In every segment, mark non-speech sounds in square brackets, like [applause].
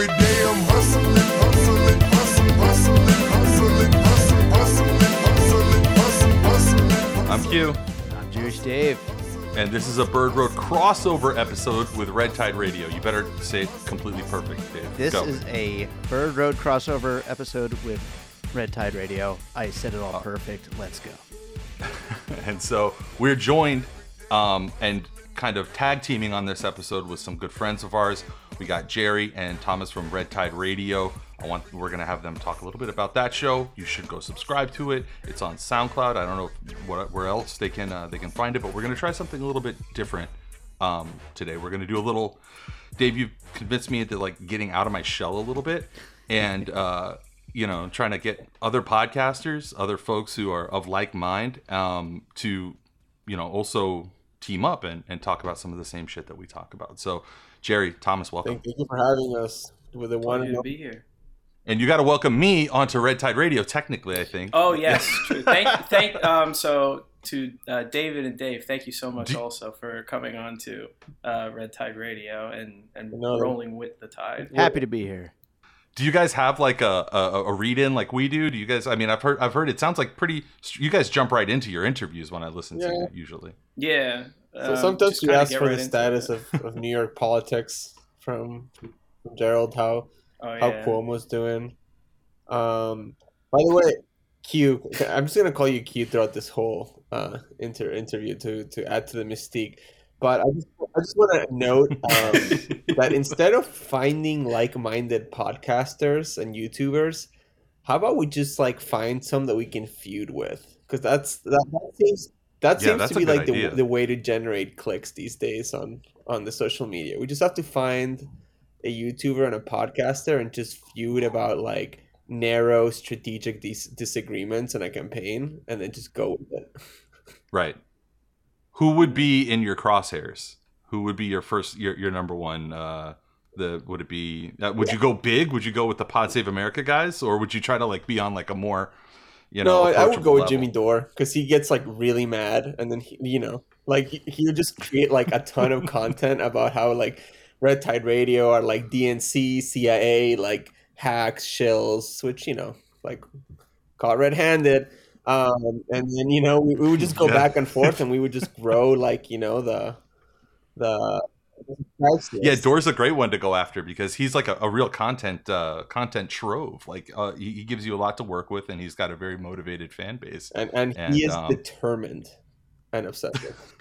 every day I'm hustling, hustling, hustling, hustling, hustling, hustling, hustling, hustling, hustling, hustling. I'm Q, I'm Jewish Dave. and this is a Bird Road crossover episode with Red Tide Radio. You better say it completely perfect, Dave. This Go. is a Bird Road crossover episode with Red Tide Radio. I said it all Oh. perfect. Let's go. [laughs] and so we're joined um, and kind of tag teaming on this episode with some good friends of ours. We got Jerry and Thomas from Red Tide Radio. I want we're gonna have them talk a little bit about that show. You should go subscribe to it. It's on SoundCloud. I don't know if, what, where else they can uh, they can find it, but we're gonna try something a little bit different um, today. We're gonna do a little. Dave, you've convinced me into like getting out of my shell a little bit, and [laughs] uh, you know, trying to get other podcasters, other folks who are of like mind, um, to you know also team up and, and talk about some of the same shit that we talk about. So, Jerry, Thomas, welcome. Thank, thank you for having us with the one and to be here. And you got to welcome me onto Red Tide Radio. Technically, I think. Oh yes, true. Thank, [laughs] thank. Um, so to uh, David and Dave, thank you so much Do- also for coming on to uh, Red Tide Radio and and No. rolling with the tide. Happy to be here. Do you guys have like a, a, a read in like we do? Do you guys? I mean, I've heard I've heard it sounds like pretty. You guys jump right into your interviews when I listen to Yeah. it usually. Yeah. So um, sometimes just we ask for the status of, of New York [laughs] politics from, from Gerald, how oh, how yeah. Cuomo's doing. Um, by the way, Q, I'm just gonna call you Q throughout this whole uh, inter interview to to add to the mystique. But I just I just want to note um, [laughs] that instead of finding like-minded podcasters and YouTubers, how about we just like find some that we can feud with? Because that's that, that seems that Yeah, seems to be like the, the way to generate clicks these days on on the social media. We just have to find a YouTuber and a podcaster and just feud about like narrow strategic dis- disagreements in a campaign, and then just go with it. Right. Who would be in your crosshairs? Who would be your first, your, your number one? Uh, the would it be? Uh, would you go big? Would you go with the Pod Save America guys, or would you try to like be on like a more, you know? no, I, would go with? Jimmy Dore because he gets like really mad, and then he, you know, like he, he would just create like a ton of content about how like Red Tide Radio are like DNC, CIA, like hacks, shills, which you know, like caught red-handed. Um, and then you know we, we would just go [laughs] Yeah. back and forth, and we would just grow like you know the the. Yeah, Dore's a great one to go after because he's like a, a real content uh, content trove. Like uh, he, he gives you a lot to work with, and he's got a very motivated fan base. and and, And, he is um, determined and obsessive. [laughs]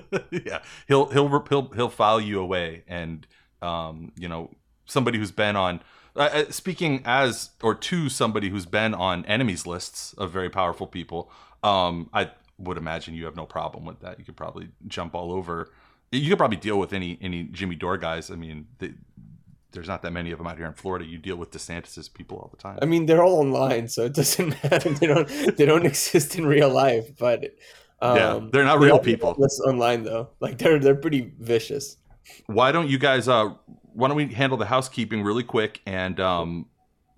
[laughs] yeah, he'll he'll he'll he'll file you away, and um, you know somebody who's been on. Uh, uh, speaking as or to somebody who's been on enemies lists of very powerful people, um, I would imagine you have no problem with that. You could probably jump all over. You could probably deal with any any Jimmy Dore guys. I mean, they, there's not that many of them out here in Florida. You deal with DeSantis's people all the time. I mean, they're all online, so it doesn't [laughs] matter. They don't they don't exist in real life, but um, Yeah, they're not real people. lists online though. Like they're they're pretty vicious. why don't you guys uh why don't we handle the housekeeping really quick and um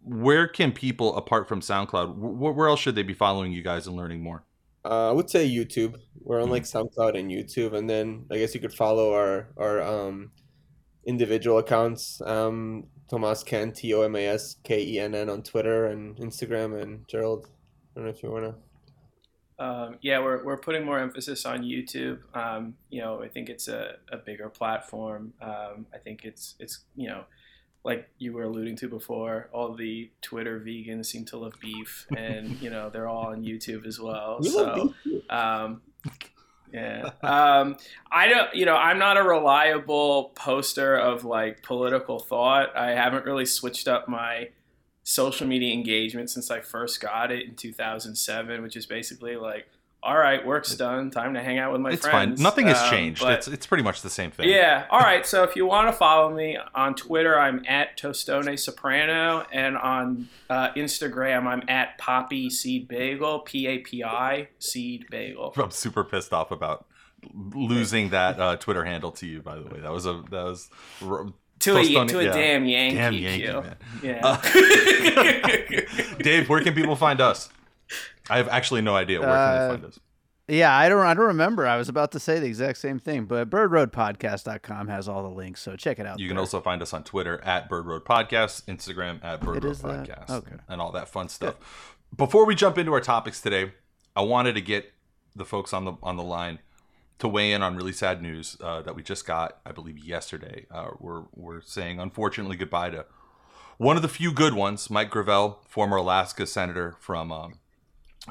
where can people apart from soundcloud wh- where else should they be following you guys and learning more Uh, I would say YouTube. We're on Mm-hmm. like SoundCloud and YouTube, and then I guess you could follow our our um, individual accounts. Um, Tomas Ken T O M A S K E N N on Twitter and Instagram, and Gerald. I don't know if you wanna. Um, yeah, we're, we're putting more emphasis on YouTube. Um, you know, I think it's a, a bigger platform. Um, I think it's it's you know, like you were alluding to before, all the Twitter vegans seem to love beef, [laughs] and you know they're all on YouTube as well. We so. love beef too. Um, yeah. Um, I don't, you know, I'm not a reliable poster of like political thought. I haven't really switched up my social media engagement since I first got it in 2007, which is basically like, all right, work's done. Time to hang out with my it's friends. fine nothing has Um, changed but- it's it's pretty much the same thing yeah. All right. So if you want to follow me on Twitter, I'm at Tostone Soprano, and on uh, Instagram, I'm at Poppy Seed Bagel, P A P I Seed Bagel. i'm super pissed off about losing that uh, twitter handle to you by the way that was a that was r- To a, to a yeah. damn Yankee. damn yankee Yeah. [laughs] dave where can people find us i have actually no idea where can Uh, they find us Yeah, I don't I don't remember. I was about to say the exact same thing, but birdroadpodcast.com has all the links, so check it out. You can also find us on Twitter at Bird Road Podcast, Instagram at Bird Road? Podcast, Okay. and all that fun stuff. Before we jump into our topics today, I wanted to get the folks on the on the line to weigh in on really sad news uh, that we just got, I believe, yesterday. Uh, we're we're saying unfortunately goodbye to one of the few good ones, Mike Gravel, former Alaska senator from. Um,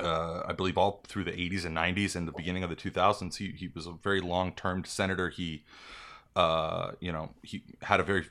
uh, I believe all through the 80s and 90s and the beginning of the 2000s. He, he was a very long-term senator. He, uh, you know, he had a very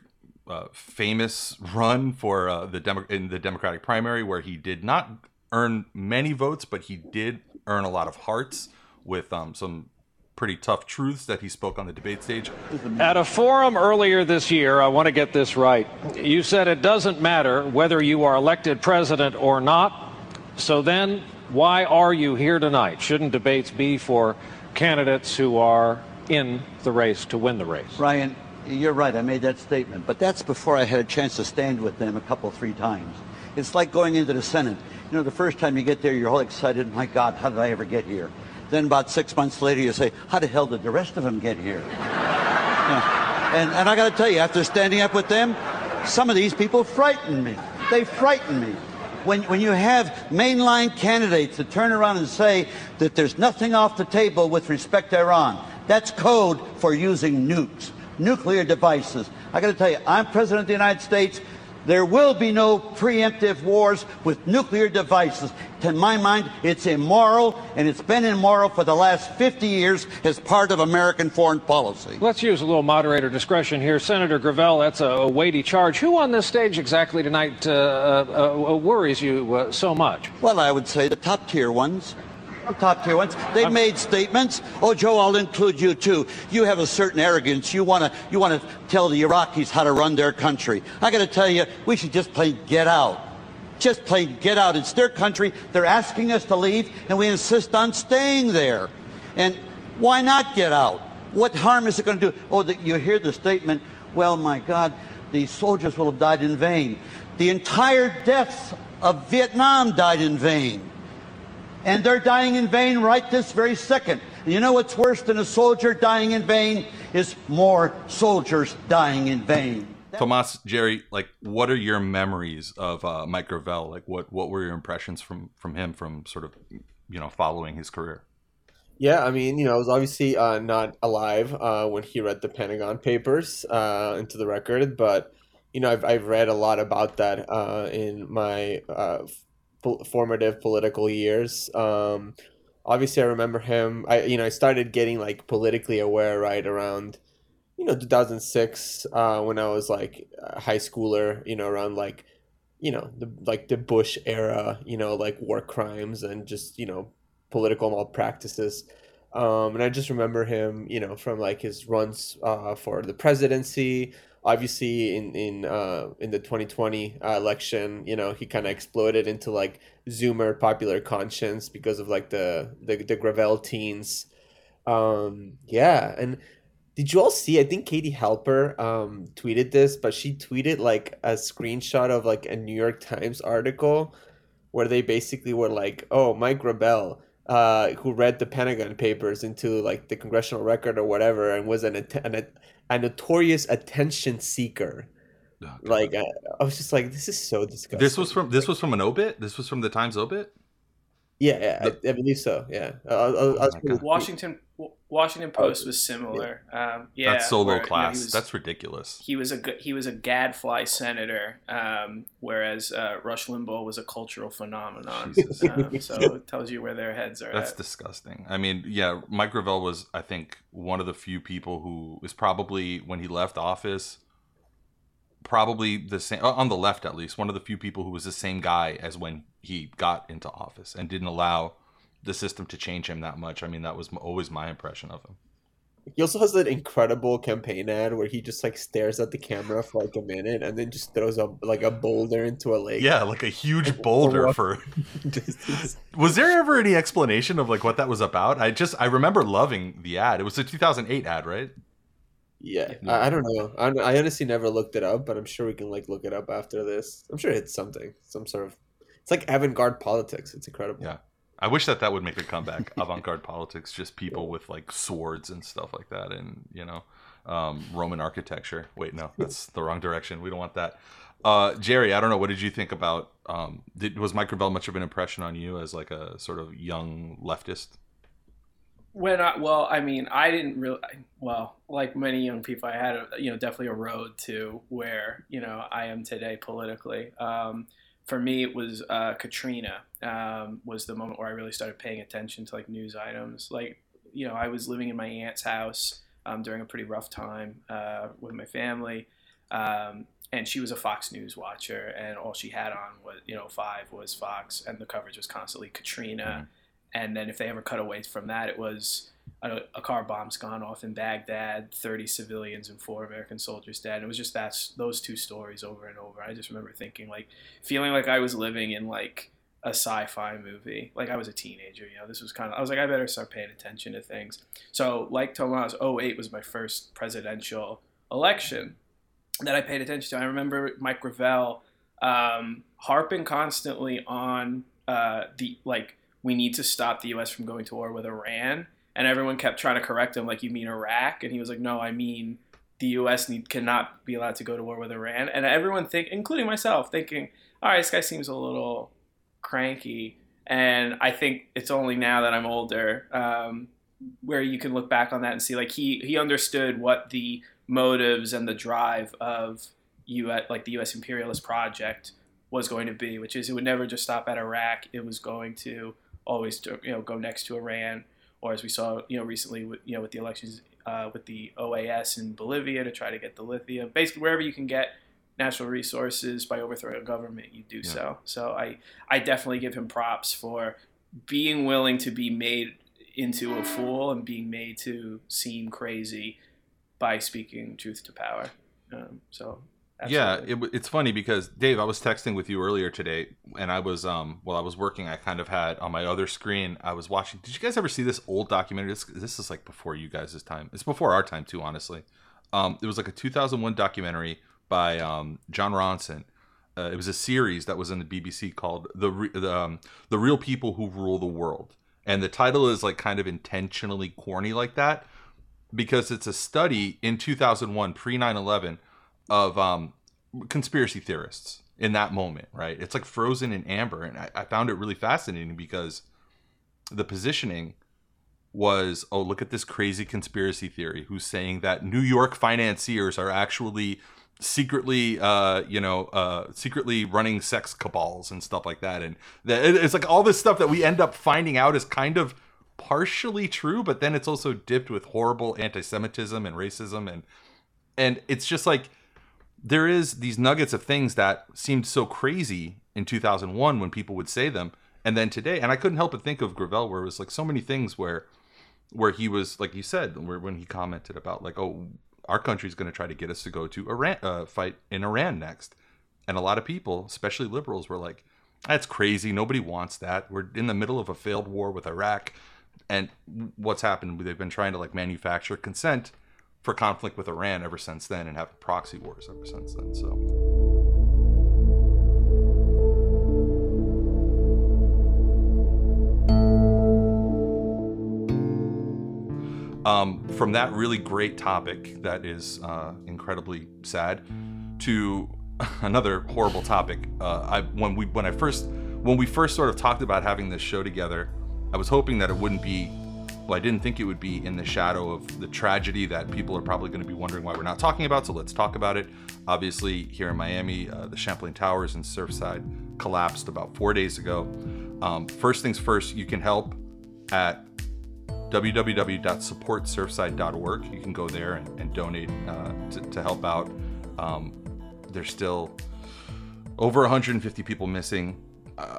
uh, famous run for uh, the Demo- in the Democratic primary where he did not earn many votes, but he did earn a lot of hearts with um, some pretty tough truths that he spoke on the debate stage. At a forum earlier this year, I want to get this right. You said it doesn't matter whether you are elected president or not. So then, why are you here tonight? Shouldn't debates be for candidates who are in the race to win the race? Ryan, you're right. I made that statement. But that's before I had a chance to stand with them a couple, three times. It's like going into the Senate. You know, the first time you get there, you're all excited. My God, how did I ever get here? Then about six months later, you say, how the hell did the rest of them get here? And, and I got to tell you, after standing up with them, some of these people frighten me. They frighten me. When, when you have mainline candidates that turn around and say that there's nothing off the table with respect to Iran, that's code for using nukes, nuclear devices. I got to tell you, I'm President of the United States. There will be no preemptive wars with nuclear devices. To my mind, it's immoral, and it's been immoral for the last 50 years as part of American foreign policy. Let's use a little moderator discretion here. Senator Gravel, that's a, a weighty charge. Who on this stage exactly tonight uh, uh, uh, worries you uh, so much? Well, I would say the top tier ones. Top tier ones. They've made statements. Oh, Joe, I'll include you too. You have a certain arrogance. You want to you want to tell the Iraqis how to run their country. I got to tell you, we should just plain get out. Just plain get out. It's their country. They're asking us to leave, and we insist on staying there. And why not get out? What harm is it going to do? Oh, the, you hear the statement, well, my God, the soldiers will have died in vain. The entire deaths of Vietnam died in vain. And they're dying in vain right this very second. And you know what's worse than a soldier dying in vain? Is more soldiers dying in vain. Tomas, Jerry, like, what are your memories of uh, Mike Gravel? Like, what what were your impressions from from him from sort of you know following his career? Yeah, I mean, you know, I was obviously uh, not alive uh, when he read the Pentagon Papers uh, into the record, but you know, I've I've read a lot about that uh, in my formative political years. Um, obviously, I remember him. I you know, I started getting like politically aware right around you know 2006 uh, when I was like a high schooler. You know, around like you know the like the Bush era. You know, like war crimes and just you know political malpractices. Um, and I just remember him, you know, from like his runs uh, for the presidency. Obviously, in in uh, in the 2020 uh, election, you know, he kind of exploded into like Zoomer popular conscience because of like the the, the Gravel teens. Um, yeah, and did you all see? I think Katie Halper um, tweeted this, but she tweeted like a screenshot of like a New York Times article where they basically were like, "Oh, Mike Gravel, uh, who read the Pentagon Papers into like the congressional record or whatever, and was an, an a notorious attention seeker." Oh, Like, I, I was just like, "This is so disgusting." this was from this was from an obit. This was from the Times obit. Yeah, yeah, I, I believe so. Yeah, I, I, I was my gonna- Washington Washington Post was similar. Um, yeah, That's so low where, you know, class. was- That's ridiculous. he was a g- he was a gadfly senator, um, whereas uh, Rush Limbaugh was a cultural phenomenon. Um, so it tells you where their heads are That's at. disgusting. I mean, yeah, Mike Gravel was, I think, one of the few people who is probably when he left office, probably the same on the left at least, one of the few people who was the same guy as when he got into office and didn't allow the system to change him that much. I mean, that was always my impression of him. He also has that incredible campaign ad where he just like stares at the camera for like a minute and then just throws a like a boulder into a lake. Yeah, like a huge [laughs] boulder for. [laughs] [laughs] Was there ever any explanation of like what that was about? I just I remember loving the ad. It was a 2008 ad, right? Yeah, I, I don't know. I, I honestly never looked it up, but I'm sure we can like look it up after this. I'm sure it's something, some sort of. It's like avant-garde politics. It's incredible. Yeah. I wish that that would make a comeback. [laughs] Avant-garde politics, just people with like swords and stuff like that, and you know, um, Roman architecture. Wait, no, that's the wrong direction. We don't want that. Uh, Jerry, I don't know. What did you think about? Um, did, was Gravel much of an impression on you as like a sort of young leftist? When I well, I mean, I didn't really well, like many young people, I had a, you know definitely a road to where you know I am today politically. Um, for me, it was uh, Katrina um, was the moment where I really started paying attention to like news items. Like you know, I was living in my aunt's house um, during a pretty rough time uh, with my family. Um, and she was a Fox News watcher, and all she had on was, you know, five was Fox, and the coverage was constantly Katrina. Mm-hmm. And then if they ever cut away from that, it was a, a car bomb's gone off in Baghdad, 30 civilians and four American soldiers dead. And it was just that's those two stories over and over. I just remember thinking like, feeling like I was living in like a sci-fi movie. Like I was a teenager, you know. This was kind of I was like I better start paying attention to things. So like Tomas, 08 was my first presidential election that I paid attention to. I remember Mike Gravel um, harping constantly on uh, the like we need to stop the U.S. from going to war with Iran, and everyone kept trying to correct him like you mean Iraq, and he was like no, I mean the U.S. Need, cannot be allowed to go to war with Iran, and everyone think, including myself, thinking all right, this guy seems a little cranky, and I think it's only now that I'm older. Um, where you can look back on that and see like he he understood what the motives and the drive of U.S. like the U.S. imperialist project was going to be, which is it would never just stop at Iraq. It was going to always you know go next to Iran, or as we saw you know recently with you know with the elections uh, with the OAS in Bolivia to try to get the lithium. Basically, wherever you can get natural resources by overthrowing a government, you do so. So I I definitely give him props for being willing to be made into a fool and being made to seem crazy by speaking truth to power. Um, so Yeah, it, it's funny because Dave, I was texting with you earlier today, and I was um while I was working, I kind of had on my other screen, I was watching. Did you guys ever see this old documentary? This, this is like before you guys' time. It's before our time too, honestly. Um, it was like a 2001 documentary by um, Jon Ronson. Uh, it was a series that was in the BBC called the Re- the, um, the Real People Who Rule the World, and the title is like kind of intentionally corny like that because it's a study in 2001 pre 9/11 of um, conspiracy theorists in that moment, right? It's like frozen in amber, and I, I found it really fascinating because the positioning was, oh, look at this crazy conspiracy theory who's saying that New York financiers are actually secretly, uh, you know, uh, secretly running sex cabals and stuff like that, and it's like all this stuff that we end up finding out is kind of partially true, but then it's also dipped with horrible anti-Semitism and racism, and and it's just like there is these nuggets of things that seemed so crazy in 2001 when people would say them. And then today and i couldn't help but think of gravel where it was like so many things where where he was like you said where when he commented about like oh our country's going to try to get us to go to iran uh, fight in iran next. And a lot of people especially liberals were like that's crazy. Nobody wants that. We're in the middle of a failed war with iraq. And what's happened? They've been trying to like manufacture consent for conflict with Iran ever since then and have proxy wars ever since then. So um, from that really great topic that is uh, incredibly sad to [laughs] another horrible topic. Uh, I when we when I first when we first sort of talked about having this show together, I was hoping that it wouldn't be. Well, I didn't think it would be in the shadow of the tragedy that people are probably going to be wondering why we're not talking about. So let's talk about it. Obviously, here in Miami, uh, the Champlain Towers in Surfside collapsed about four days ago. Um, first things first, you can help at www.supportsurfside.org. You can go there and, and donate uh, to, to help out. Um, there's still over 150 people missing.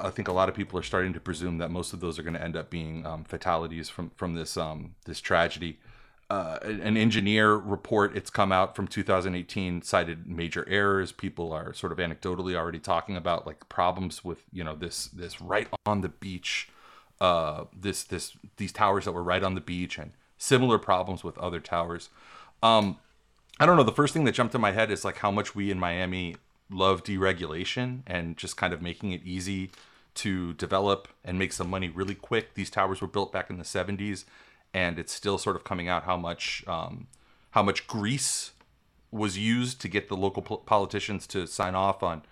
I think a lot of people are starting to presume that most of those are going to end up being um, fatalities from from this um, this tragedy. Uh, an engineer report it's come out from 2018 cited major errors. People are sort of anecdotally already talking about like problems with you know this this right on the beach uh, this this these towers that were right on the beach and similar problems with other towers. Um, I don't know. The first thing that jumped in my head is like how much we in Miami love deregulation and just kind of making it easy to develop and make some money really quick. These towers were built back in the 70s, and it's still sort of coming out how much um, how much grease was used to get the local po- politicians to sign off on,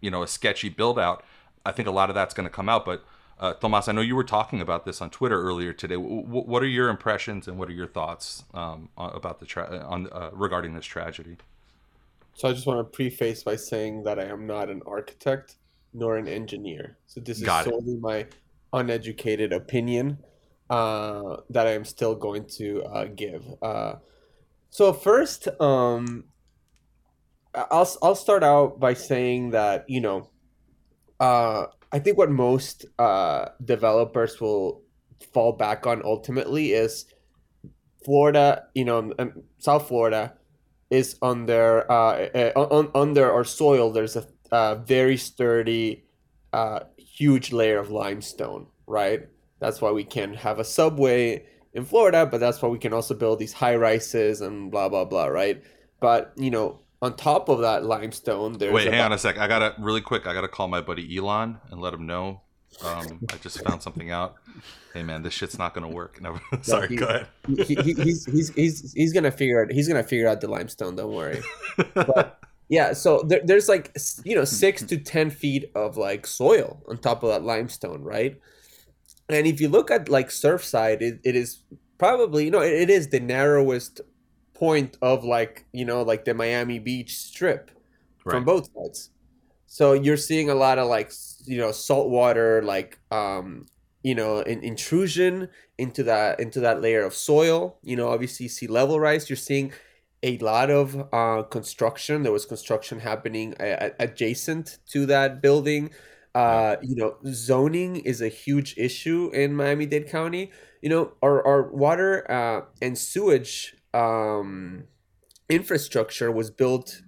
you know, a sketchy build out. I think a lot of that's going to come out. But uh, Tomas, I know you were talking about this on Twitter earlier today. W- what are your impressions and what are your thoughts um, about the tra- on uh, regarding this tragedy? So I just want to preface by saying that I am not an architect nor an engineer. So this is Got it. solely my uneducated opinion uh, that I am still going to uh, give. Uh, so first, um, I'll I'll start out by saying that you know, uh, I think what most uh, developers will fall back on ultimately is Florida. You know, um, South Florida is under uh, uh, on, under our soil. There's a, uh very sturdy, uh, huge layer of limestone. Right. That's why we can have a subway in Florida, but that's why we can also build these high rises and blah blah blah. Right. But you know, on top of that limestone, there's Wait, hang about- on a sec. I gotta really quick. I gotta call my buddy Elon and let him know. Um, I just found something out. Hey man, this shit's not gonna work. [laughs] Never. Sorry, he- go ahead. he, he, he's, he's he's he's gonna figure it. He's gonna figure out the limestone. Don't worry. But yeah, so there, there's like you know six to ten feet of like soil on top of that limestone, right? And if you look at like Surfside, it, it is probably you know it, it is the narrowest point of like you know like the Miami Beach strip Right. from both sides. So you're seeing a lot of like you know saltwater like um you know in, intrusion into that into that layer of soil. You know obviously sea level rise. You're seeing a lot of uh, construction. There was construction happening a- adjacent to that building. Uh, you know, zoning is a huge issue in Miami-Dade County. You know, our, our water uh, and sewage um, infrastructure was built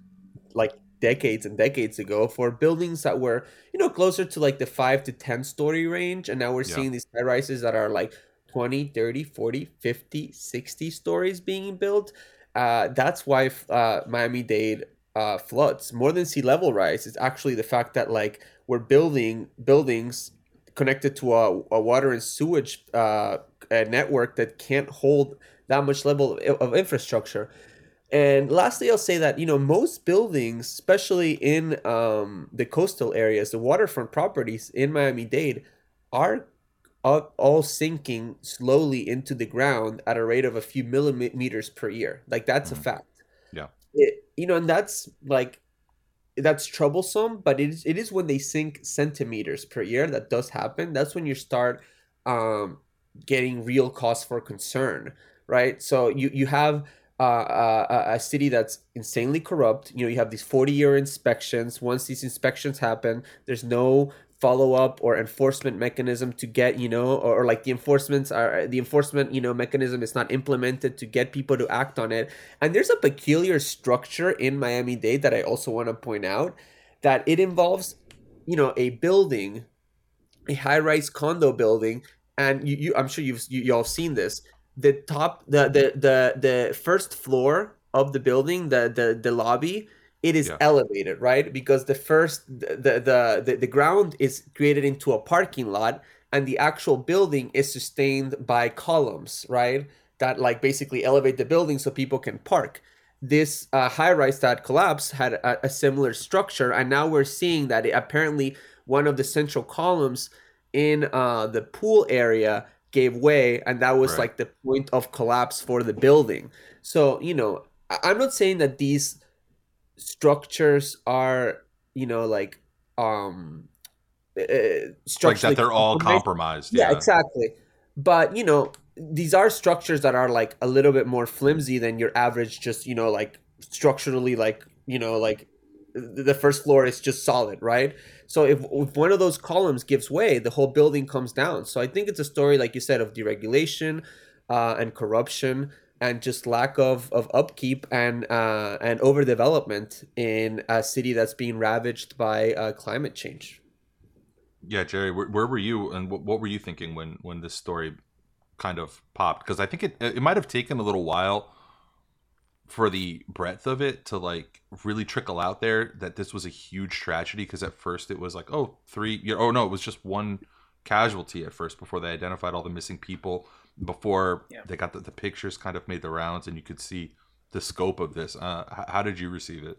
like decades and decades ago for buildings that were, you know, closer to like the five to 10 story range. And now we're Yeah. seeing these high rises that are like 20, 30, 40, 50, 60 stories being built. Uh, that's why uh, Miami Dade uh, floods more than sea level rise. It's actually the fact that like we're building buildings connected to a, a water and sewage uh, network that can't hold that much level of, of infrastructure. And lastly, I'll say that you know most buildings, especially in um, the coastal areas, the waterfront properties in Miami Dade, are all, sinking slowly into the ground at a rate of a few millimeters per year. Like that's a Mhm. fact. Yeah. It, you know, and that's like that's troublesome, but it is it is when they sink centimeters per year that does happen. That's when you start um, getting real cause for concern, right? So you you have uh, a, a city that's insanely corrupt. You know, you have these forty year inspections. Once these inspections happen, there's no follow up or enforcement mechanism to get you know or, or like the enforcements are the enforcement you know mechanism is not implemented to get people to act on it and there's a peculiar structure in Miami-Dade that I also want to point out that it involves you know a building a high-rise condo building and you, you I'm sure you've you, y'all seen this the top the the the the first floor of the building the the the lobby it is Yeah. elevated right? Because the first the, the the the ground is created into a parking lot and the actual building is sustained by columns right? That like basically elevate the building so people can park. This uh, high rise that collapsed had a, a similar structure and now we're seeing that it, apparently one of the central columns in uh, the pool area gave way and that was Right. like the point of collapse for the building so you know i'm not saying that these structures are you know like um uh, like that they're all compromised. compromised. yeah exactly but you know these are structures that are like a little bit more flimsy than your average just you know like structurally like you know like the first floor is just solid right so if, if one of those columns gives way the whole building comes down so i think it's a story like you said of deregulation uh, and corruption and just lack of, of upkeep and uh, and overdevelopment in a city that's being ravaged by uh, climate change Yeah, Jerry, where, where were you, and what, what were you thinking when when this story kind of popped? Because I think it it might have taken a little while for the breadth of it to like really trickle out there that this was a huge tragedy because at first it was like oh three you oh no it was just one casualty at first before they identified all the missing people before Yeah. they got the, the pictures kind of made the rounds and you could see the scope of this uh, h- how did you receive it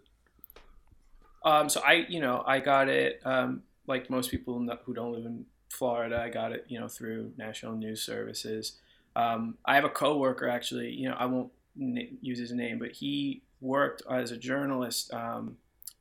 Um, so I, you know, I got it um, like most people no- who don't live in Florida. I got it, you know, through National News Services. Um, I have a coworker actually. You know, I won't use his name, but he worked as a journalist um,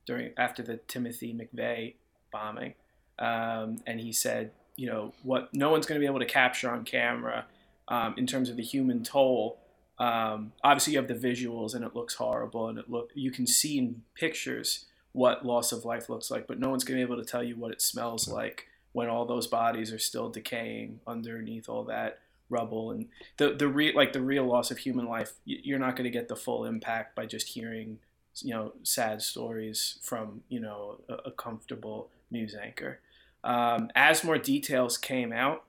during after the Timothy McVeigh bombing, um, and he said, you know, what no one's going to be able to capture on camera um, in terms of the human toll. Um, obviously, you have the visuals, and it looks horrible, and it look you can see in pictures what loss of life looks like, but no one's going to be able to tell you what it smells like when all those bodies are still decaying underneath all that rubble and the the re- like the real loss of human life. You're not going to get the full impact by just hearing you know sad stories from you know a, a comfortable news anchor. Um, as more details came out,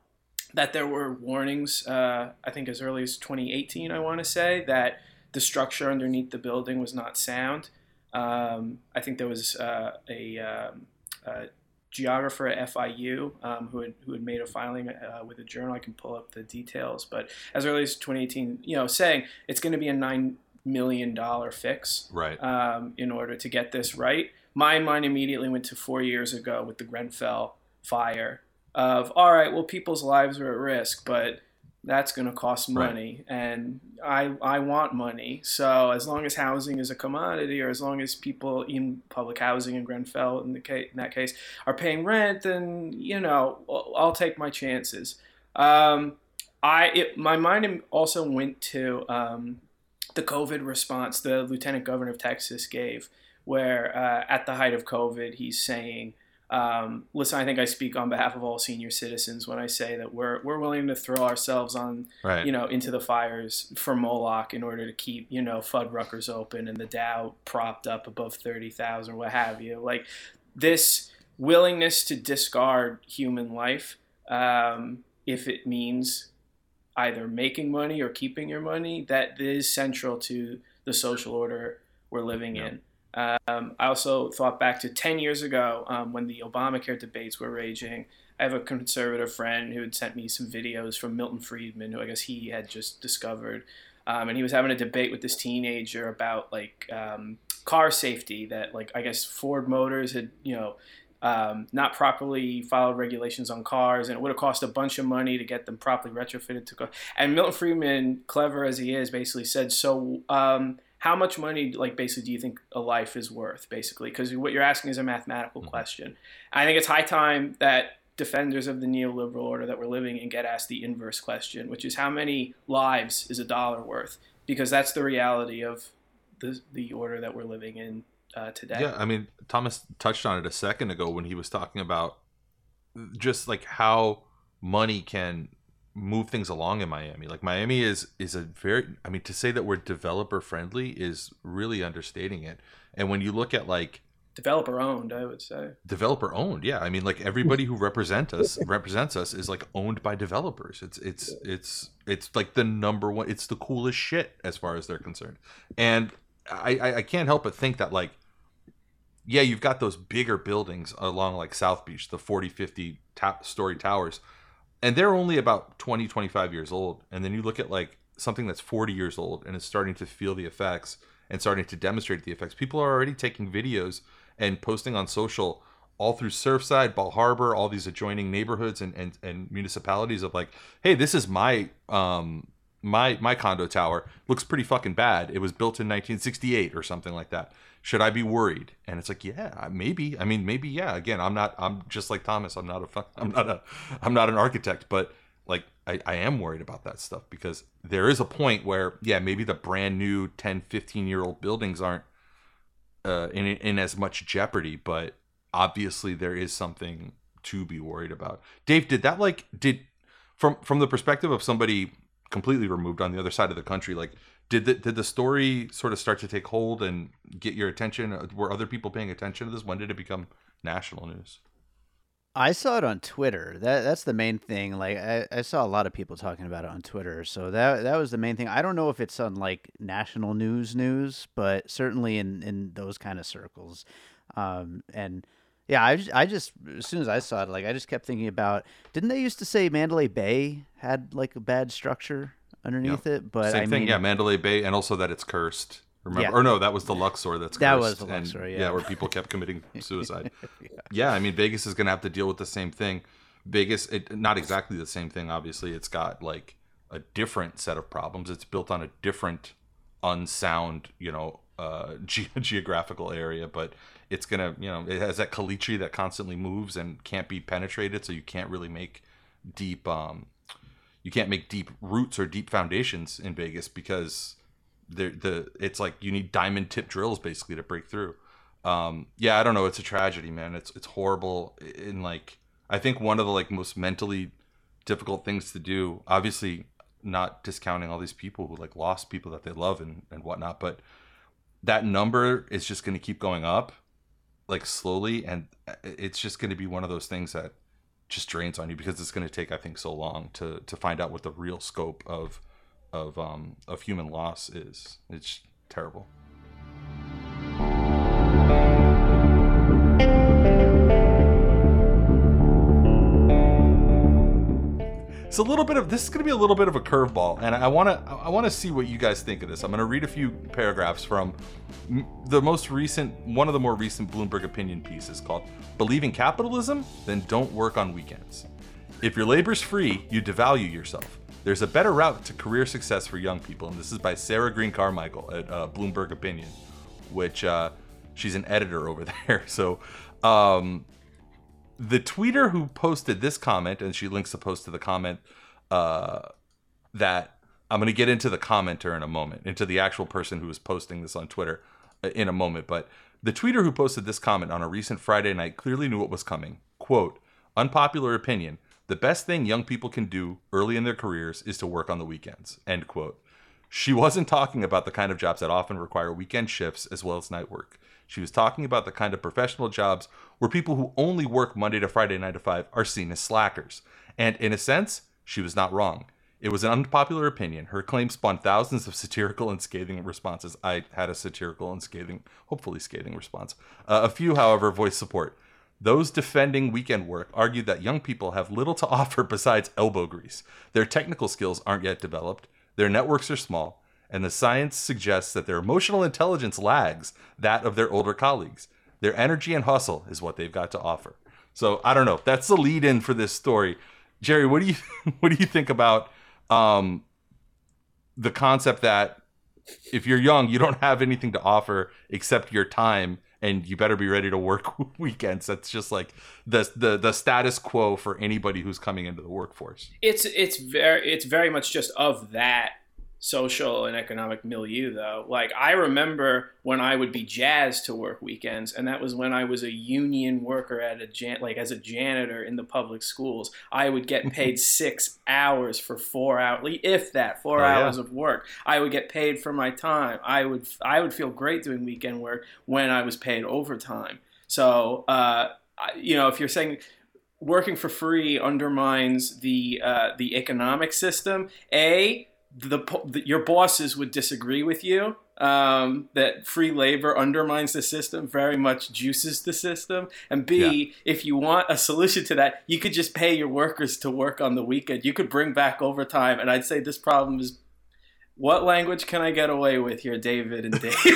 that there were warnings, uh, I think as early as 2018, I want to say, that the structure underneath the building was not sound. Um, I think there was uh, a, um, a geographer at FIU um, who, had, who had made a filing uh, with a journal. I can pull up the details, but as early as 2018, you know, saying it's going to be a $9 million fix right um, in order to get this right. My mind immediately went to four years ago with the Grenfell fire of, all right, well, people's lives are at risk, but that's going to cost Right. money. And I, I want money. So as long as housing is a commodity or as long as people in public housing in Grenfell, in, the case, in that case, are paying rent, then, you know, I'll, I'll take my chances. Um, I, it, my mind also went to um, the COVID response the lieutenant governor of Texas gave, where uh, at the height of COVID, he's saying, um, "Listen, I think I speak on behalf of all senior citizens when I say that we're we're willing to throw ourselves on, right you know, into the fires for Moloch in order to keep you know Fuddruckers open and the Dow propped up above thirty thousand, what have you. Like this willingness to discard human life, um, if it means either making money or keeping your money, that is central to the social order we're living Yeah. in. Um, I also thought back to 10 years ago um, when the Obamacare debates were raging. I have a conservative friend who had sent me some videos from Milton Friedman, who I guess he had just discovered. Um, and he was having a debate with this teenager about like um, car safety that like I guess Ford Motors had you know um, not properly followed regulations on cars, and it would have cost a bunch of money to get them properly retrofitted to go. And Milton Friedman, clever as he is, basically said, "So, um, how much money, like, basically, do you think a life is worth? Basically, because what you're asking is a mathematical Mhm. question. I think it's high time that defenders of the neoliberal order that we're living in get asked the inverse question, which is how many lives is a dollar worth? Because that's the reality of the the order that we're living in uh, today. Yeah, I mean, Thomas touched on it a second ago when he was talking about just like how money can move things along in Miami. Like Miami is is a very I mean to say that we're developer friendly is really understating it. And when you look at like Developer owned, I would say. developer owned, yeah, I mean like everybody who represent us [laughs] represents us is like owned by developers. It's it's it's it's like the number one it's the coolest shit as far as they're concerned. And I I, I can't help but think that like yeah, you've got those bigger buildings along like South Beach, the 40, 50 ta- story towers, and they're only about 20, 25 years old. And then you look at like something that's 40 years old and it's starting to feel the effects and starting to demonstrate the effects. People are already taking videos and posting on social all through Surfside, Bal Harbour, all these adjoining neighborhoods and, and, and municipalities of like, hey, this is my um my my condo tower. Looks pretty fucking bad. It was built in 1968 or something like that. Should I be worried? And it's like, yeah, maybe. I mean, maybe, yeah. Again, I'm not. I'm just like Thomas. I'm not a. [laughs] I'm not a. I'm not an architect, but like I, I am worried about that stuff because there is a point where yeah maybe the brand new 10 15 year old buildings aren't uh, in in as much jeopardy but obviously there is something to be worried about dave did that like did from from the perspective of somebody completely removed on the other side of the country like did the, did the story sort of start to take hold and get your attention were other people paying attention to this when did it become national news I saw it on Twitter. That that's the main thing. Like I, I saw a lot of people talking about it on Twitter. So that that was the main thing. I don't know if it's on like national news news, but certainly in in those kind of circles. Um, and yeah, I I just as soon as I saw it, like I just kept thinking about. Didn't they used to say Mandalay Bay had like a bad structure underneath it? But Same I thing, mean, yeah, Mandalay Bay, and also that it's cursed. Remember? Yeah. Or no, that was the Luxor that's cursed. That was the and- Luxor, yeah. yeah. where people kept committing [laughs] suicide. yeah. I mean, Vegas is going to have to deal with the same thing. Vegas, it, not exactly the same thing, obviously. It's got like a different set of problems. It's built on a different, unsound, you know, uh, [laughs] ge- geographical area, but it's to, you know, it has that caliche that constantly moves and can't be penetrated, so you can't really make deep, um, you can't make deep roots or deep foundations in Vegas because the the it's like you need diamond tip drills basically to break through. Um, yeah, I don't know. It's a tragedy, man. It's it's horrible. In like, I think one of the like most mentally difficult things to do. Obviously, not discounting all these people who like lost people that they love and and whatnot, but that number is just going to keep going up, like slowly, and it's just going to be one of those things that just drains on you because it's going to take I think so long to to find out what the real scope of of um of human loss is. It's terrible. It's a little bit of this is going to be a little bit of a curveball, and I want to I want to see what you guys think of this. I'm going to read a few paragraphs from the most recent one of the more recent Bloomberg opinion pieces called "Believe in Capitalism? Then Don't Work on Weekends." If your labor's free, you devalue yourself. There's a better route to career success for young people, and this is by Sarah Green Carmichael at uh, Bloomberg Opinion, which uh, she's an editor over [laughs] there. So, um, the tweeter who posted this comment, and she links the post to the comment uh, that I'm going to get into the commenter in a moment, into the actual person who was posting this on Twitter uh, in a moment. But the tweeter who posted this comment on a recent Friday night clearly knew what was coming. Quote, unpopular opinion. The best thing young people can do early in their careers is to work on the weekends. End quote. She wasn't talking about the kind of jobs that often require weekend shifts as well as night work. She was talking about the kind of professional jobs where people who only work Monday to Friday, 9 to 5, are seen as slackers. And in a sense, she was not wrong. It was an unpopular opinion. Her claim spawned thousands of satirical and scathing responses. I had a satirical and scathing, hopefully scathing response. Uh, a few, however, voiced support. Those defending weekend work argued that young people have little to [laughs] offer besides elbow grease. Their technical skills aren't yet developed, their networks are small, and the science suggests that their emotional intelligence lags that of their older colleagues. Their energy and hustle is what they've got to offer. So I don't know. That's the lead in for this story. Jerry, what do you [laughs] what do you think about um, the concept that if you're young, you don't have anything to offer except your time, and you better be ready to work [laughs] weekends. That's just like the the the status quo for anybody who's coming into the workforce. It's it's very it's very much just of that social and economic milieu though. Like I remember when I would be jazzed to work weekends and that was when I was a union worker at a jan like as a janitor in the public schools. I would get [laughs] paid 6 hours for 4 hours if that 4 Oh, yeah. hours of work. I would get paid for my time. I would I would feel great doing weekend work when I was paid overtime. So, uh I- you know, if you're saying working for free undermines the uh, the economic system. A the, the your bosses would disagree with you um, that free labor undermines the system, very much juices the system. And B, if you want a solution to that, you could just pay your workers to work on the weekend. You could bring back overtime, and I'd say this problem is. What language can I get away with here, David and Dave? [laughs] [laughs] you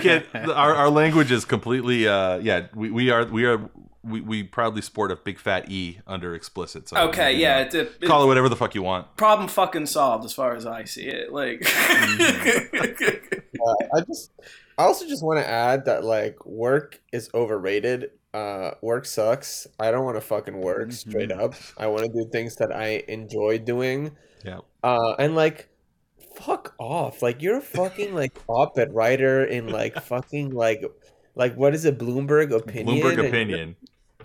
can our, our language is completely uh yeah we, we are we are we, we proudly sport a big fat e under explicit so okay, you can, yeah, it's a, it's call it whatever the fuck you want problem fucking solved as far as I see it. Like, [laughs] Uh, I just, I also just want to add that like work is overrated. Uh, work sucks. I don't want to fucking work straight up. I want to do things that I enjoy doing. yeah Uh, and like, fuck off. Like you're a fucking [laughs] like op-ed writer in like fucking like, like what is it? Bloomberg opinion. bloomberg opinion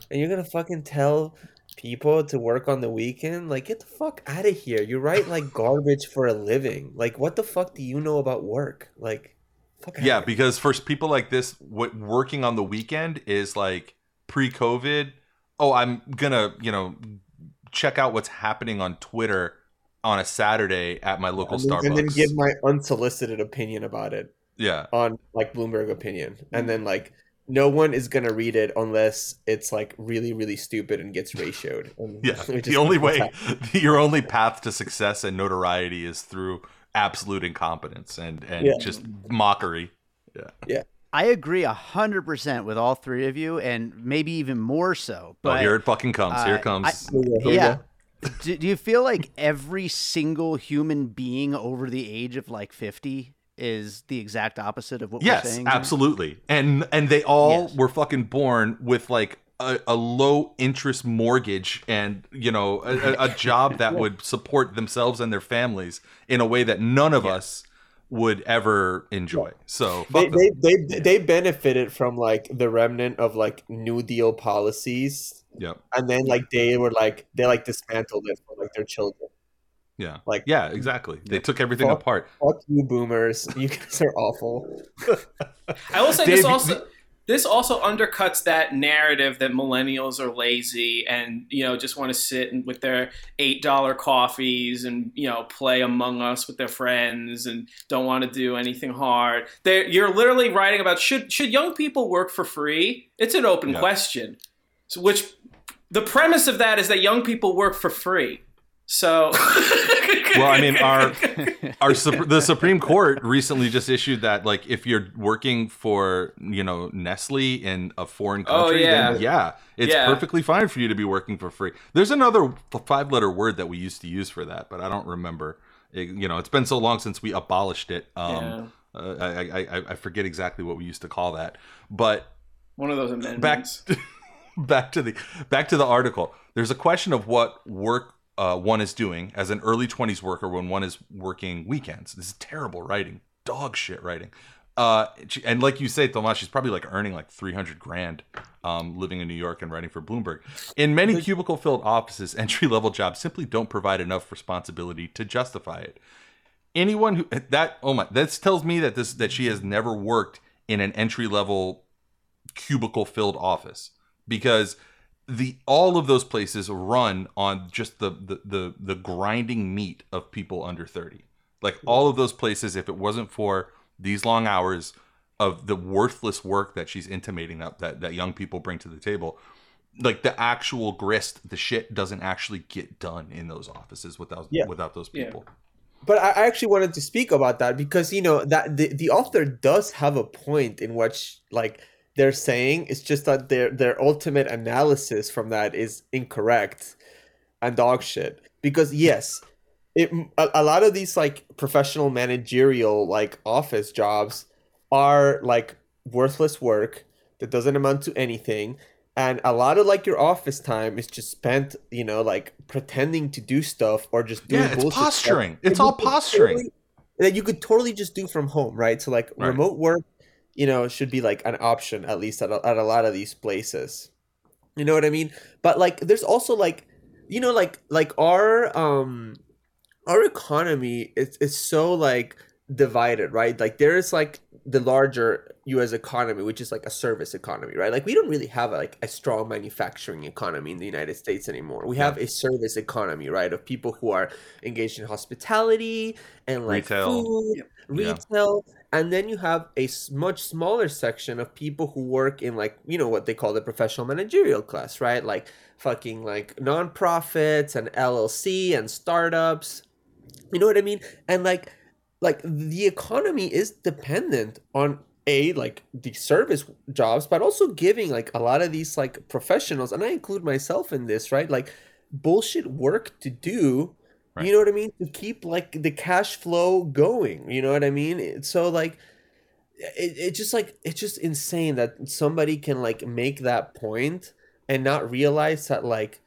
and you're gonna fucking tell people to work on the weekend? Like get the fuck out of here. You write like [laughs] garbage for a living. Like what the fuck do you know about work? Like fuck yeah here. because for people like this what working on the weekend is like pre-COVID, oh, I'm gonna, you know, check out what's happening on Twitter on a Saturday at my local and then, Starbucks. and then give my unsolicited opinion about it yeah, on like Bloomberg opinion, and mm. then like no one is gonna read it unless it's like really really stupid and gets ratioed. [laughs] And yeah. [laughs] The only [laughs] way, happening. your only path to success and notoriety is through absolute incompetence and and Yeah. just mockery. Yeah. Yeah. I agree a hundred percent with all three of you, and maybe even more so. oh, But here it fucking comes. here uh, it comes. Here we go, here we yeah. do, do you feel like every single human being over the age of like fifty is the exact opposite of what we're saying? here? absolutely. And and they all Yes. were fucking born with like a, a low interest mortgage and you know a, a, job that would [laughs] support themselves and their families in a way that none of us would ever enjoy. So They, they they they benefited from like the remnant of like New Deal policies, Yep. and then like they were like they like dismantled it for like their children. Yeah. Like- yeah, exactly. They took everything Fuck. apart. Fuck you, boomers! [laughs] You guys are awful. [laughs] I will say Dave, this also this also undercuts that narrative that millennials are lazy and you know just want to sit and, with their eight dollar coffees and you know play Among Us with their friends and don't want to do anything hard. They're, you're literally writing about should should young people work for free? It's an open Yeah. question. So which the premise of that is that young people work for free. So [laughs] Well, I mean, our [laughs] our the Supreme Court recently just issued that like if you're working for you know Nestle in a foreign Oh, country, then yeah. yeah, it's Yeah. perfectly fine for you to be working for free. There's another five letter word that we used to use for that, but I don't remember. It- you know, it's been so long since we abolished it. Um, uh, I, I, I forget exactly what we used to call that, but one of those back amendments. [laughs] back to the back to the article there's a question of what work uh, one is doing as an early 20s worker when one is working weekends. This is terrible writing dog shit writing. Uh, and like you say Tomas, she's probably like earning like 300 grand um, living in new york and writing for bloomberg. In many cubicle filled offices [laughs] entry level jobs simply don't provide enough responsibility to justify it. Anyone who that oh my this tells me that this that she has never worked in an entry level cubicle filled office because the all of those places run on just the, the the the grinding meat of people under 30 like all of those places if it wasn't for these long hours of the worthless work that she's intimating that that, that young people bring to the table like the actual grist the shit doesn't actually get done in those offices without Yeah. without those Yeah. people But I I actually wanted to speak about that because you know that the, the author does have a point in which like they're saying it's just that their their ultimate analysis from that is incorrect and dog shit. Because yes it a, a lot of these like professional managerial like office jobs are like worthless work that doesn't amount to anything. And a lot of like your office time is just spent you know like pretending to do stuff or just doing yeah it's bullshit stuff. posturing. That it's all posturing. totally- that you could totally just do from home right? So like Right. remote work you know should be like an option at least at a, at a lot of these places. You know what i mean? But like there's also like you know like like our um our economy is, is so like divided right? Like there is like the larger us economy which is like a service economy right? Like we don't really have like a strong manufacturing economy in the united states anymore. We have a service economy right of people who are engaged in hospitality and like Retail. food Yeah. retail and then you have a much smaller section of people who work in like you know what they call the professional managerial class right? Like fucking like nonprofits and llc and startups. You know what i mean? And like like the economy is dependent on a like the service jobs but also giving like a lot of these like professionals and i include myself in this right? Like bullshit work to do Right. you know what i mean to keep like the cash flow going you know what i mean so like it, it just like it's just insane that somebody can like make that point and not realize that like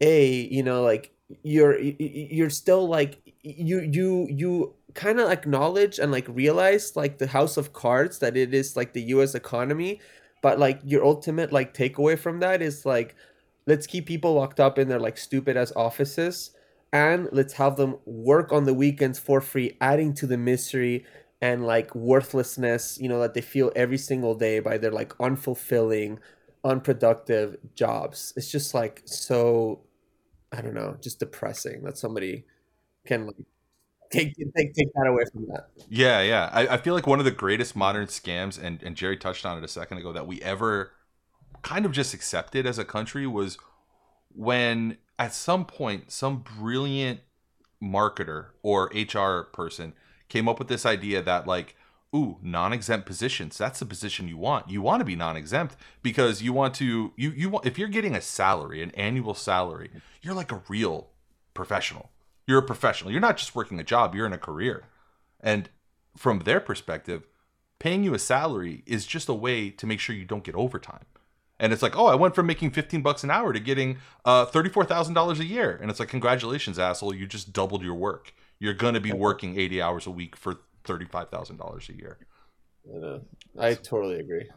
a you know like you're you're still like you you you kind of acknowledge and like realize like the house of cards that it is like the US economy but like your ultimate like takeaway from that is like let's keep people locked up in their like stupid as offices and let's have them work on the weekends for free adding to the misery and like worthlessness you know that they feel every single day by their like unfulfilling unproductive jobs. It's just like so I don't know, just depressing that somebody can like take take take that away from that. Yeah, yeah. I, I feel like one of the greatest modern scams, and, and Jerry touched on it a second ago, that we ever kind of just accepted as a country was when at some point some brilliant marketer or HR person came up with this idea that like ooh non-exempt positions that's the position you want. You want to be non-exempt because you want to you you want if you're getting a salary an annual salary you're like a real professional. You're a professional. You're not just working a job you're in a career. And from their perspective paying you a salary is just a way to make sure you don't get overtime and it's like oh i went from making 15 bucks an hour to getting uh, $34000 a year. And it's like congratulations asshole. You just doubled your work. You're going to be working 80 hours a week for $35000 a year. Know, I totally agree.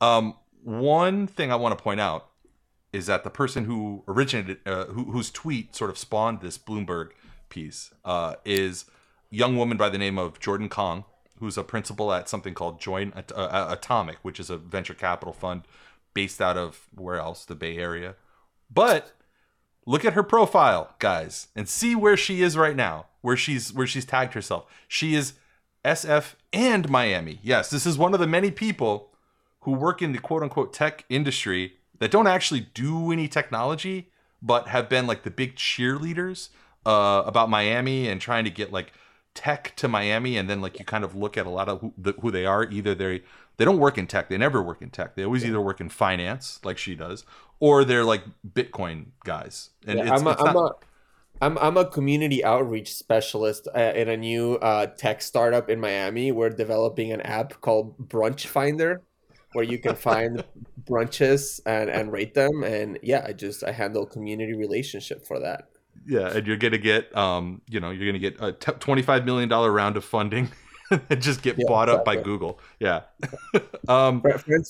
um, one thing I want to point out is that the person who originated, uh, who, whose tweet sort of spawned this Bloomberg piece, uh, is a young woman by the name of Jordan Kong, who's a principal at something called Join At- uh, Atomic, which is a venture capital fund based out of where else? The Bay Area. But look at her profile, guys, and see where she is right now, where she's where she's tagged herself. She is SF and Miami. Yes, this is one of the many people who work in the quote unquote tech industry that don't actually do any technology, but have been like the big cheerleaders uh, about Miami and trying to get like tech to Miami. And then like you kind of look at a lot of who, the, who they are. Either they they don't work in tech. They never work in tech. They always either work in finance, like she does, or they're like Bitcoin guys. And Yeah, it's, I'm, a, it's I'm, a, I'm, I'm a community outreach specialist uh, in a new uh, tech startup in Miami. We're developing an app called Brunch Finder, where you can find [laughs] brunches and, and rate them. And yeah, I just I handle community relationship for that. Yeah, and you're gonna get, um, you know, you're gonna get a t- twenty-five million dollar round of funding, [laughs] and just get Yeah, bought up by. Google. Yeah. [laughs] um,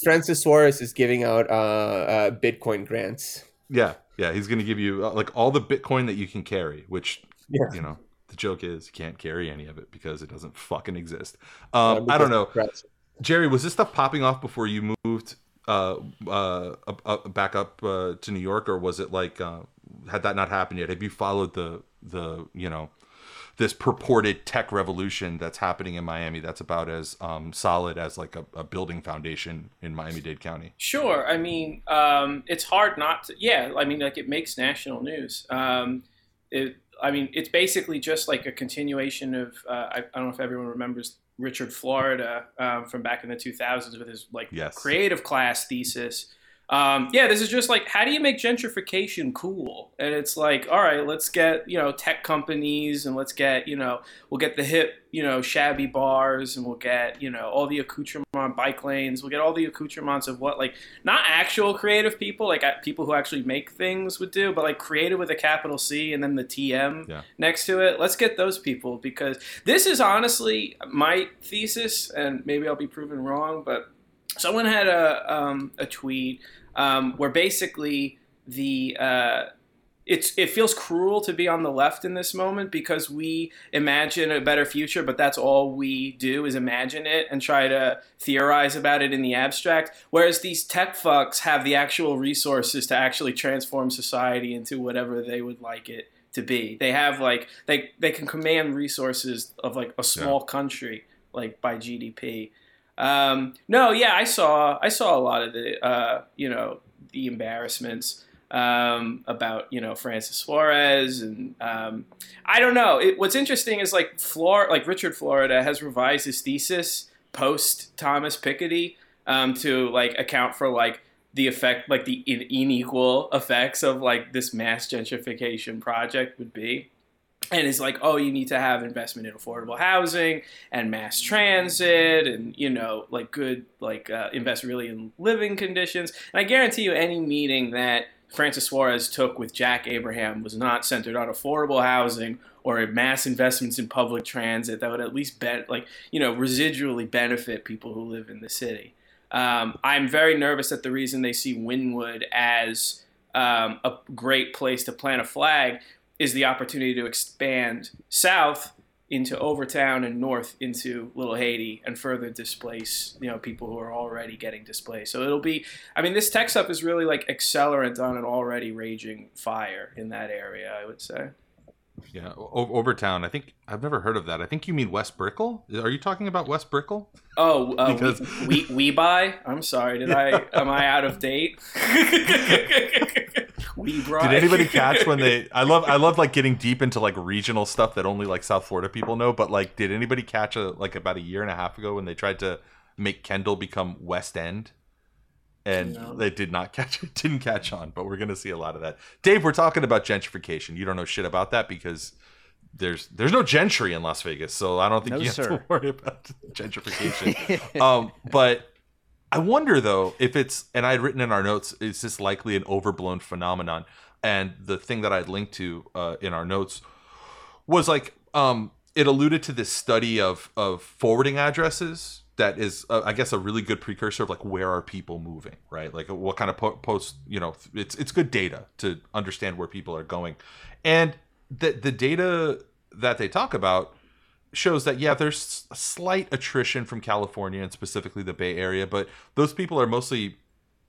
Francis Suarez is giving out uh, uh, Bitcoin grants. yeah, yeah. He's gonna give you uh, like all the Bitcoin that you can carry, which Yeah. you know, the joke is you can't carry any of it because it doesn't fucking exist. Um, I don't know, Jerry. Was this stuff popping off before you moved uh, uh, back up uh, to New York, or was it like uh, had that not happened yet? Have you followed the the you know this purported tech revolution that's happening in Miami? That's about as um, solid as like a, a building foundation in Miami Dade County. Sure. I mean, um, it's hard not to. Yeah. I mean, like it makes national news. Um, it, I mean, it's basically just like a continuation of. Uh, I, I don't know if everyone remembers Richard Florida um, from back in the 2000s with his like Yes. creative class thesis. Um, yeah, this is just like how do you make gentrification cool? And it's like, all right, let's get you know tech companies and let's get you know we'll get the hip you know shabby bars and we'll get you know all the accoutrement bike lanes. We'll get all the accoutrements of what like not actual creative people like uh, people who actually make things would do, but like creative with a capital C and then the TM Yeah. next to it. Let's get those people because this is honestly my thesis, and maybe I'll be proven wrong, but someone had a um, a tweet um, where basically the uh, it's it feels cruel to be on the left in this moment because we imagine a better future, but that's all we do is imagine it and try to theorize about it in the abstract. Whereas these tech fucks have the actual resources to actually transform society into whatever they would like it to be. They have like they they can command resources of like a small country like by GDP. Um, no, yeah, I saw I saw a lot of the uh, you know the embarrassments um, about you know Francis Suarez and um, I don't know. It, what's interesting is like Flor like Richard Florida has revised his thesis post Thomas Piketty um, to like account for like the effect like the in- unequal effects of like this mass gentrification project would be and it's like oh you need to have investment in affordable housing and mass transit and you know like good like uh, invest really in living conditions. And i guarantee you any meeting that francis suarez took with jack abraham was not centered on affordable housing or mass investments in public transit that would at least bet like you know residually benefit people who live in the city. Um, i'm very nervous that the reason they see Wynwood as um, a great place to plant a flag is the opportunity to expand south into Overtown and north into Little Haiti and further displace, you know, people who are already getting displaced. So it'll be, I mean, this tech stuff is really like accelerant on an already raging fire in that area, I would say. Yeah, o- Overtown. I think I've never heard of that. I think you mean West Brickell. Are you talking about West Brickell? Oh, uh, Because- we, we we buy. I'm sorry. Did I? Am I out of date? [laughs] [laughs] we buy. Did anybody [laughs] catch when they? I love I love like getting deep into like regional stuff that only like South Florida people know. But like, did anybody catch a like about a year and a half ago when they tried to make Kendall become West End? And No. they did not catch it. [laughs] Didn't catch on. But we're gonna see a lot of that. Dave, we're talking about gentrification. You don't know shit about that because there's there's no gentry in Las Vegas, so I don't think No, you have sir. to worry about gentrification. um, but I wonder though if it's and I had written in our notes, is this likely an overblown phenomenon? And the thing that I'd linked to uh, in our notes was like um, it alluded to this study of of forwarding addresses that is uh, I guess a really good precursor of like where are people moving, right? Like what kind of po- post, you know, it's it's good data to understand where people are going, and the the data that they talk about shows that yeah there's slight attrition from california and specifically the bay area but those people are mostly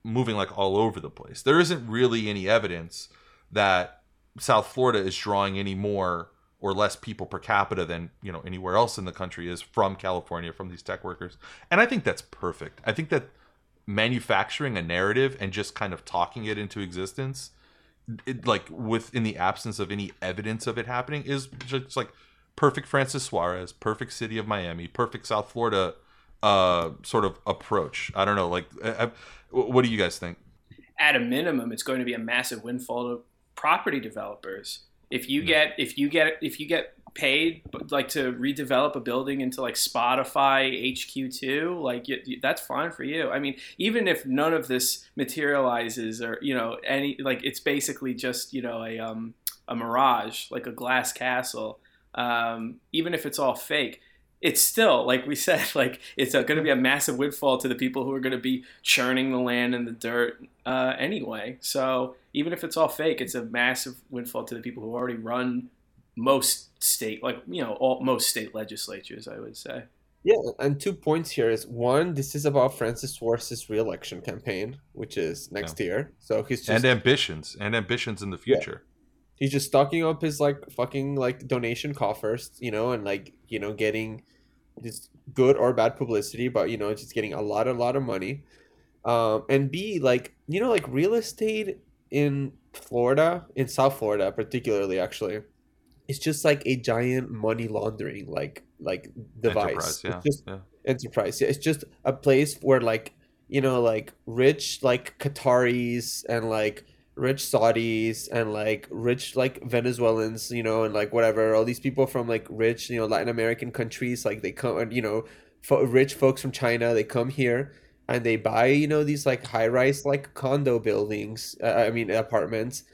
moving like all over the place. There isn't really any evidence that south florida is drawing any more or less people per capita than you know anywhere else in the country is from california from these tech workers. And i think that's perfect. I think that manufacturing a narrative and just kind of talking it into existence it, like within the absence of any evidence of it happening is just like perfect Francis Suarez, perfect city of Miami, perfect South Florida uh sort of approach. I don't know, like uh, uh, what do you guys think? at a minimum, it's going to be a massive windfall to property developers. If you get if you get if you get paid like to redevelop a building into like Spotify HQ2, like you, you- that's fine for you. I mean, even if none of this materializes or you know any like it's basically just you know a um a mirage like a glass castle. Um, even if it's all fake, it's still like we [laughs] said like it's going to be a massive windfall to the people who are going to be churning the land and the dirt uh, anyway so even if it's all fake it's a massive windfall to the people who already run most state like you know all most state legislatures i would say Yeah, and two points here is one, this is about Francis Suarez's re-election campaign, which is next year. So he's just and ambitions and ambitions in the future. He's just stocking up his like fucking like donation coffers, you know, and like you know getting this good or bad publicity, but you know just getting a lot, a lot of money. Um, and B, like you know, like real estate in Florida, in South Florida particularly, actually, it's just like a giant money laundering like like device. Enterprise, yeah, It's just yeah. enterprise. Yeah, it's just a place where like you know like rich like Qataris and like rich Saudis and like rich like Venezuelans, you know, and like whatever, all these people from like rich, you know, Latin American countries, like they come you know, fo- rich folks from China, they come here and they buy, you know, these like high rise like condo buildings, uh, I mean apartments,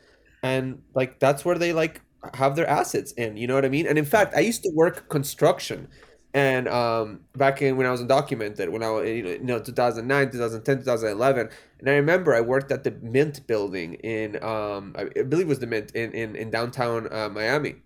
and like that's where they like have their assets in, you know what I mean? And in fact, I used to work construction. And um back in when I was undocumented when I was you know 2009 2010 2011 and I remember I worked at the Mint building in um I believe it was the Mint in in, in downtown uh, Miami.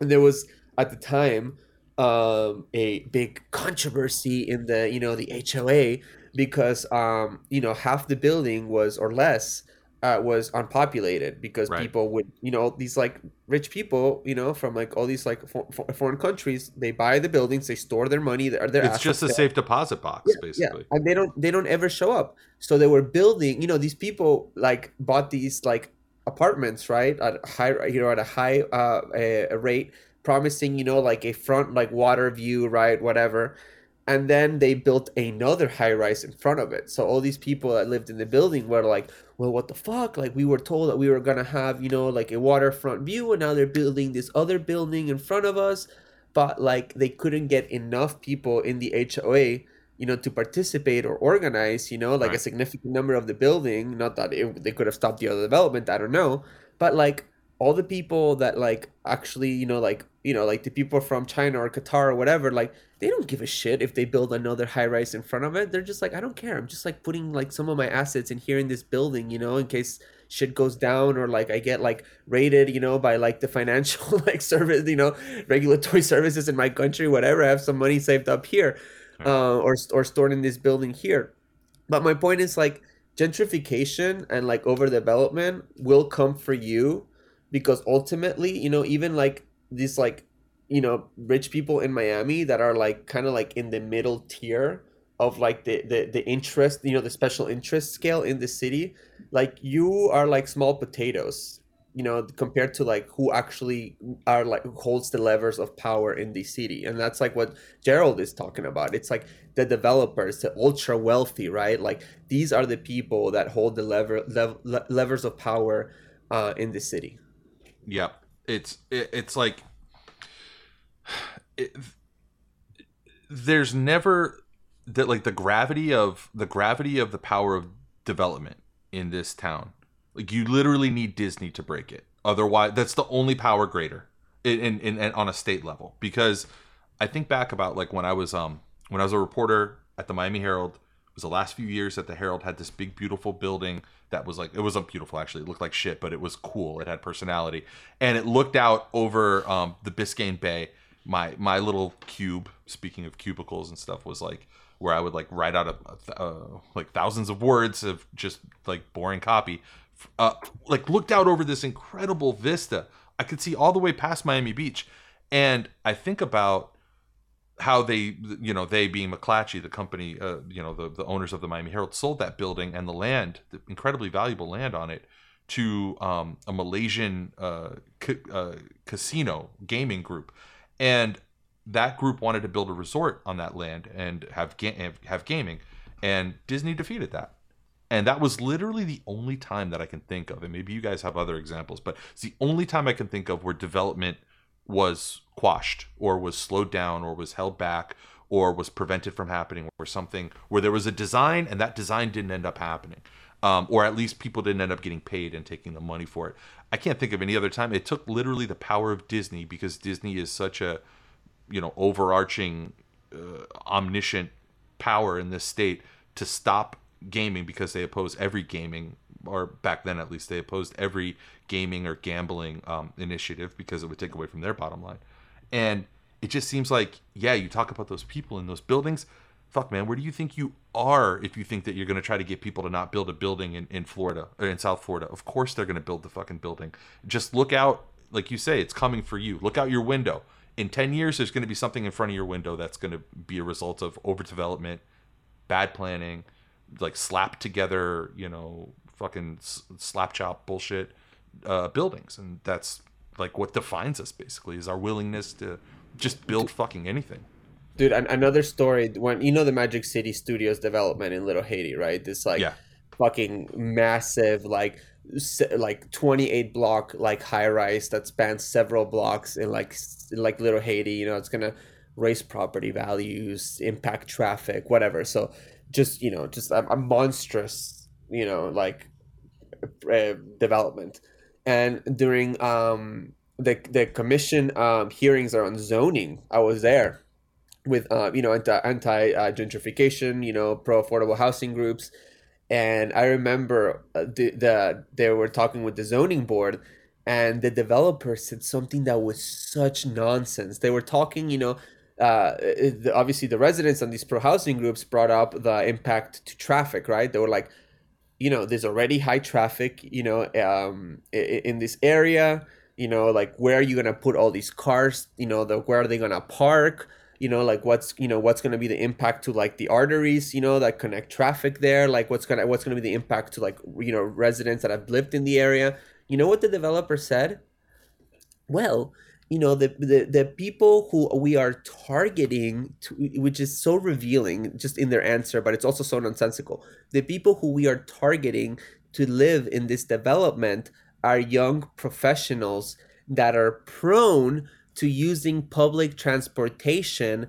And there was at the time um a big controversy in the you know the HOA because um you know half the building was or less uh, was unpopulated because Right. people would you know these like rich people you know from like all these like for, for, foreign countries they buy the buildings they store their money their, their It's just a there. safe deposit box, basically. yeah. and they don't they don't ever show up so they were building you know these people like bought these like apartments right at a high you know at a high uh a, a rate promising you know like a front like water view right whatever and then they built another high rise in front of it. So all these people that lived in the building were like well what the fuck? Like we were told that we were gonna have you know like a waterfront view and now they're building this other building in front of us. But like they couldn't get enough people in the HOA you know to participate or organize you know like a significant number of the building. Not that it, they could have stopped the other development i don't know. But like all the people that like actually you know like you know like the people from china or qatar or whatever like they don't give a shit if they build another high rise in front of it they're just like i don't care i'm just like putting like some of my assets in here in this building you know in case shit goes down or like I get like rated, you know, by like the financial [laughs] like service, you know, regulatory [laughs] services in my country, whatever. I have some money saved up here, uh, or or stored in this building here. But my point is like gentrification and like overdevelopment will come for you because ultimately, you know, even like these like you know rich people in Miami that are like kind of like in the middle tier of like the, the the interest you know the special interest scale in the city like you are like small potatoes you know compared to like who actually are like who holds the levers of power in the city. And that's like what gerald is talking about. It's like the developers the ultra wealthy right? Like these are the people that hold the lever lev- levers of power uh, in the city Yep. It's it, it's like it, there's never that like the gravity of the gravity of the power of development in this town. Like you literally need Disney to break it. Otherwise, that's the only power greater in, in, in, on a state level. Because I think back about like when I was um when I was a reporter at the Miami Herald. Was the last few years that the Herald had this big beautiful building that was like it wasn't beautiful actually. It looked like shit, but it was cool. It had personality, and it looked out over um, the Biscayne Bay. My my little cube. Speaking of cubicles and stuff, was like where I would like write out a, a uh, like thousands of words of just like boring copy. Uh, like looked out over this incredible vista. I could see all the way past Miami Beach, and I think about how they, you know, they being McClatchy, the company, uh, you know, the, the owners of the Miami Herald sold that building and the land, the incredibly valuable land on it, to um, a Malaysian uh, ca- uh, casino gaming group, and that group wanted to build a resort on that land and have ga- have- have gaming, and Disney defeated that. And that was literally the only time that I can think of. And maybe you guys have other examples, but it's the only time I can think of where development was quashed or was slowed down or was held back or was prevented from happening or something where there was a design and that design didn't end up happening um, or at least people didn't end up getting paid and taking the money for it. I can't think of any other time. It took literally the power of disney because disney is such a you know overarching uh, omniscient power in this state to stop gaming because they oppose every gaming or back then at least they opposed every gaming or gambling um, initiative because it would take away from their bottom line. And it just seems like yeah you talk about those people in those buildings. Fuck man where do you think you are if you think that you're going to try to get people to not build a building in, in florida or in south florida? Of course they're going to build the fucking building. Just look out like you say it's coming for you. Look out your window. In 10 years there's going to be something in front of your window that's going to be a result of overdevelopment bad planning like slap together you know fucking s- slap chop bullshit uh, buildings. And that's like what defines us basically is our willingness to just build fucking anything. Dude an- another story when you know the magic city studios development in little haiti right? This like Yeah. fucking massive like like 28 block like high rise that spans several blocks in like in like little haiti you know it's gonna raise property values impact traffic whatever. So just you know just a, a monstrous you know like uh, development and during um the the commission um hearings around zoning i was there with uh, you know anti anti uh, gentrification, you know pro affordable housing groups, and I remember uh, the the they were talking with the zoning board, and the developer said something that was such nonsense. They were talking, you know. Uh, obviously, the residents and these pro housing groups brought up the impact to traffic, right? They were like, you know, there's already high traffic, you know, um, in this area. You know, like where are you gonna put all these cars? You know, the where are they gonna park? you know like what's you know what's going to be the impact to like the arteries you know that connect traffic there like what's going to what's going to be the impact to like you know residents that have lived in the area you know what the developer said well you know the the, the people who we are targeting to, which is so revealing just in their answer but it's also so nonsensical the people who we are targeting to live in this development are young professionals that are prone to using public transportation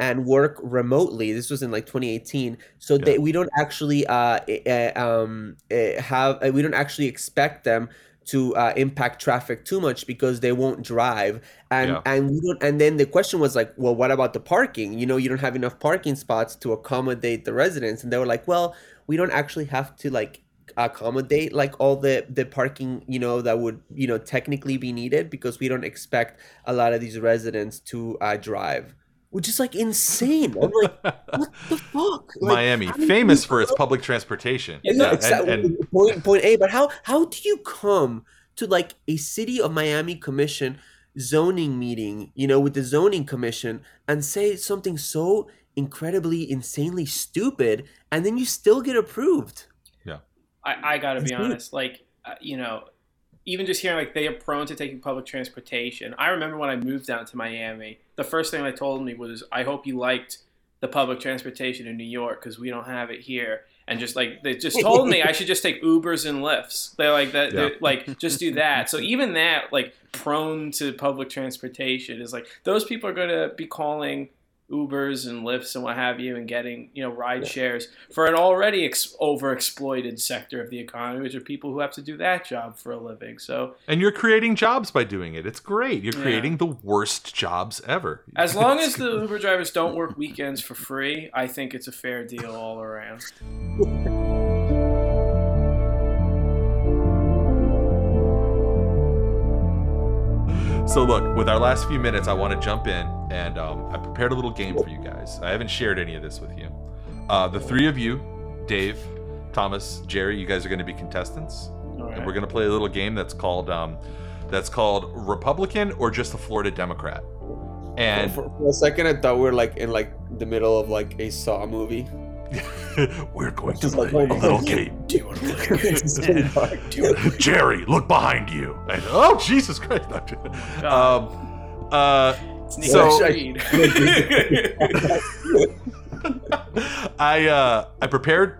and work remotely. This was in like 2018. So they, we don't actually uh, uh, um, uh, have uh, we don't actually expect them to uh, impact traffic too much because they won't drive. And Yeah. and we don't and then the question was like well what about the parking? You know you don't have enough parking spots to accommodate the residents. And they were like well we don't actually have to like accommodate like all the the parking you know that would you know technically be needed because we don't expect a lot of these residents to uh, drive which is like insane i'm like [laughs] what the fuck Like, Miami, how do you famous for its public transportation. Yeah, yeah, and- exactly. and- point point A. But how how do you come to like a city of Miami commission zoning meeting, you know, with the zoning commission and say something so incredibly insanely stupid and then you still get approved? Yeah, I, I gotta be That's good. honest, like uh, you know, even just hearing like they are prone to taking public transportation. I remember when I moved down to Miami, the first thing they told me was, "I hope you liked the public transportation in New York because we don't have it here." And just like they just told me I should just take Ubers and Lyfts. They're like that, Yeah. they're like just do that. So even that, like prone to public transportation, is like those people are gonna be calling Ubers and Lyfts and what have you, and getting you know ride shares for an already ex- overexploited sector of the economy, which are people who have to do that job for a living. So and you're creating jobs by doing it. It's great. You're Yeah. creating the worst jobs ever. as [laughs] long as the Uber drivers don't work weekends for free, I think it's a fair deal all around. [laughs] So look, with our last few minutes, I want to jump in and um, I prepared a little game for you guys. I haven't shared any of this with you. Uh, the three of you, Dave, Thomas, Jerry, you guys are going to be contestants, All and we're going to play a little game that's called um, that's called Republican or just a Florida Democrat. And for, for a second, I thought we were like in like the middle of like a Saw movie. [laughs] we're going to Just play like- a little game. [laughs] Do you want to play a game? It's so dark. Do you want to play Jerry, look behind you. And, oh Jesus Christ! [laughs] Um, uh, Sneaky so- I uh, I prepared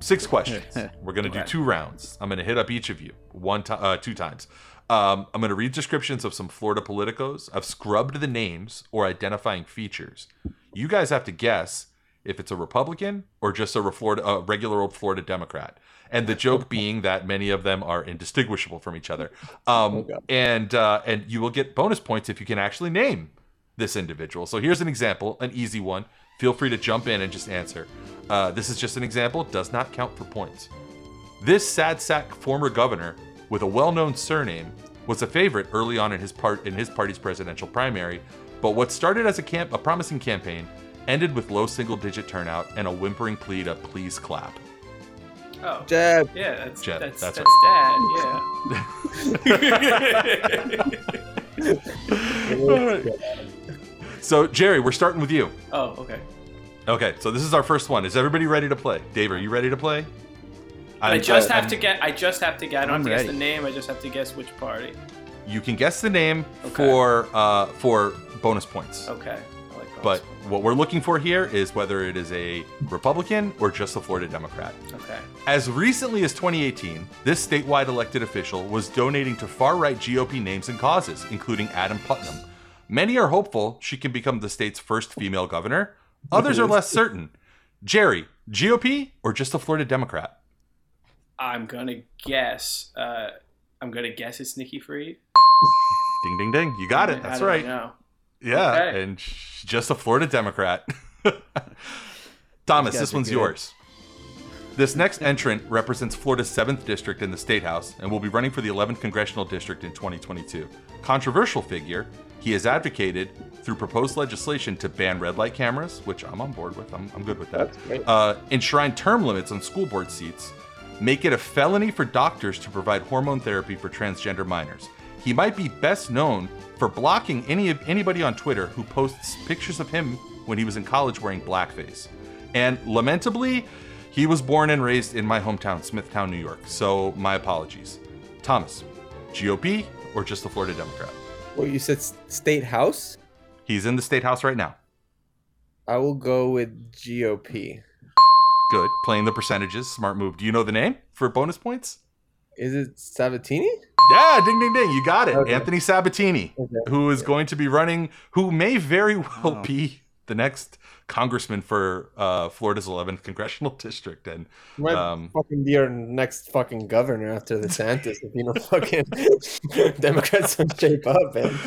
six questions. We're gonna do two rounds. I'm gonna hit up each of you one time, uh, two times. Um, I'm gonna read descriptions of some Florida politicos. I've scrubbed the names or identifying features. You guys have to guess if it's a Republican or just a, Florida, a regular old Florida Democrat. And the joke [laughs] being that many of them are indistinguishable from each other. [laughs] Um, Okay. and uh, and you will get bonus points if you can actually name this individual. So here's an example, an easy one. Feel free to jump in and just answer. Uh, this is just an example, does not count for points. This sad sack former governor with a well-known surname was a favorite early on in his part in his party's presidential primary, but what started as a camp a promising campaign ended with low single-digit turnout and a whimpering plea to please clap. Oh, Jeb, yeah, that's Jed, that's that's that's, dad. Yeah. [laughs] So Jerry, we're starting with you. oh, okay. Okay, so this is our first one. Is everybody ready to play? Dave, are you ready to play? I I'm- just have I'm- to get. I just have to get. I don't I'm have to guess the name. I just have to guess which party. You can guess the name Okay. for uh, for bonus points. Okay. But what we're looking for here is whether it is a Republican or just a Florida Democrat. okay. As recently as 2018, this statewide elected official was donating to far right GOP names and causes, including Adam Putnam. Many are hopeful she can become the state's first female governor. Others are less certain. Jerry, GOP or just a Florida Democrat? I'm gonna guess. Uh, I'm gonna guess it's Nikki Fried. Ding, ding, ding. You got it. That's right. Know? Yeah, Okay. and just a Florida Democrat. [laughs] Thomas, this one's good. yours. This next entrant represents Florida's 7th district in the state house and will be running for the 11th congressional district in 2022. Controversial figure, he has advocated through proposed legislation to ban red light cameras, which I'm on board with. I'm, I'm good with that. Uh, enshrine term limits on school board seats, make it a felony for doctors to provide hormone therapy for transgender minors. He might be best known for blocking any of anybody on Twitter who posts pictures of him when he was in college wearing blackface. And lamentably, he was born and raised in my hometown, Smithtown, New York. So my apologies. Thomas, GOP or just a Florida Democrat? Well, you said state house. He's in the state house right now. I will go with GOP. Good. Playing the percentages. Smart move. Do you know the name for bonus points? Is it Sabatini? Yeah, ding, ding, ding. You got it. Okay. Anthony Sabatini, Okay. who is going to be running, who may very well Wow. be the next congressman for uh, Florida's 11th congressional [laughs] district. And Might Um, fucking be our next fucking governor after [laughs] DeSantis if you know fucking [laughs] Democrats don't shape up, man.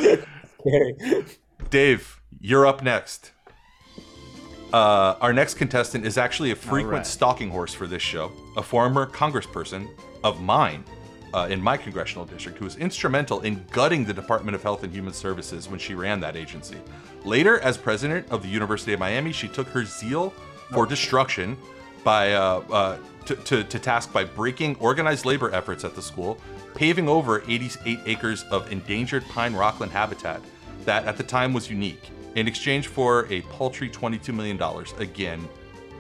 Scary. Dave, you're up next. Uh, our next contestant is actually a frequent right. stalking horse for this show, a former congressperson of mine uh, in my congressional district who was instrumental in gutting the Department of Health and Human Services when she ran that agency. Later, as president of the University of Miami, she took her zeal for destruction by uh, uh, to, to, to task by breaking organized labor efforts at the school, paving over 88 acres of endangered pine rockland habitat that at the time was unique in exchange for a paltry $22 million, again,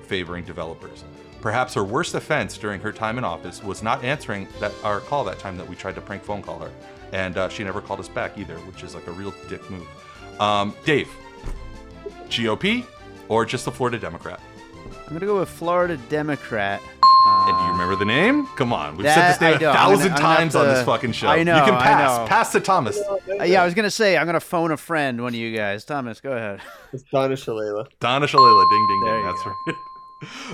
favoring developers. Perhaps her worst offense during her time in office was not answering that our call that time that we tried to prank phone call her, and uh, she never called us back either, which is like a real dick move. Um, Dave, GOP or just the Florida Democrat? I'm gonna go with Florida Democrat. And do you remember the name? Come on, we've said That this name a don't. I'm 1000 gonna- I'm gonna times on this fucking show. I know, You can I pass. know. Pass to Thomas. Uh, yeah, I was gonna say I'm gonna phone a friend. One of you guys, Thomas, go ahead. It's Donna Shalala. Donna Shalala, ding ding There ding. you That's right. [laughs]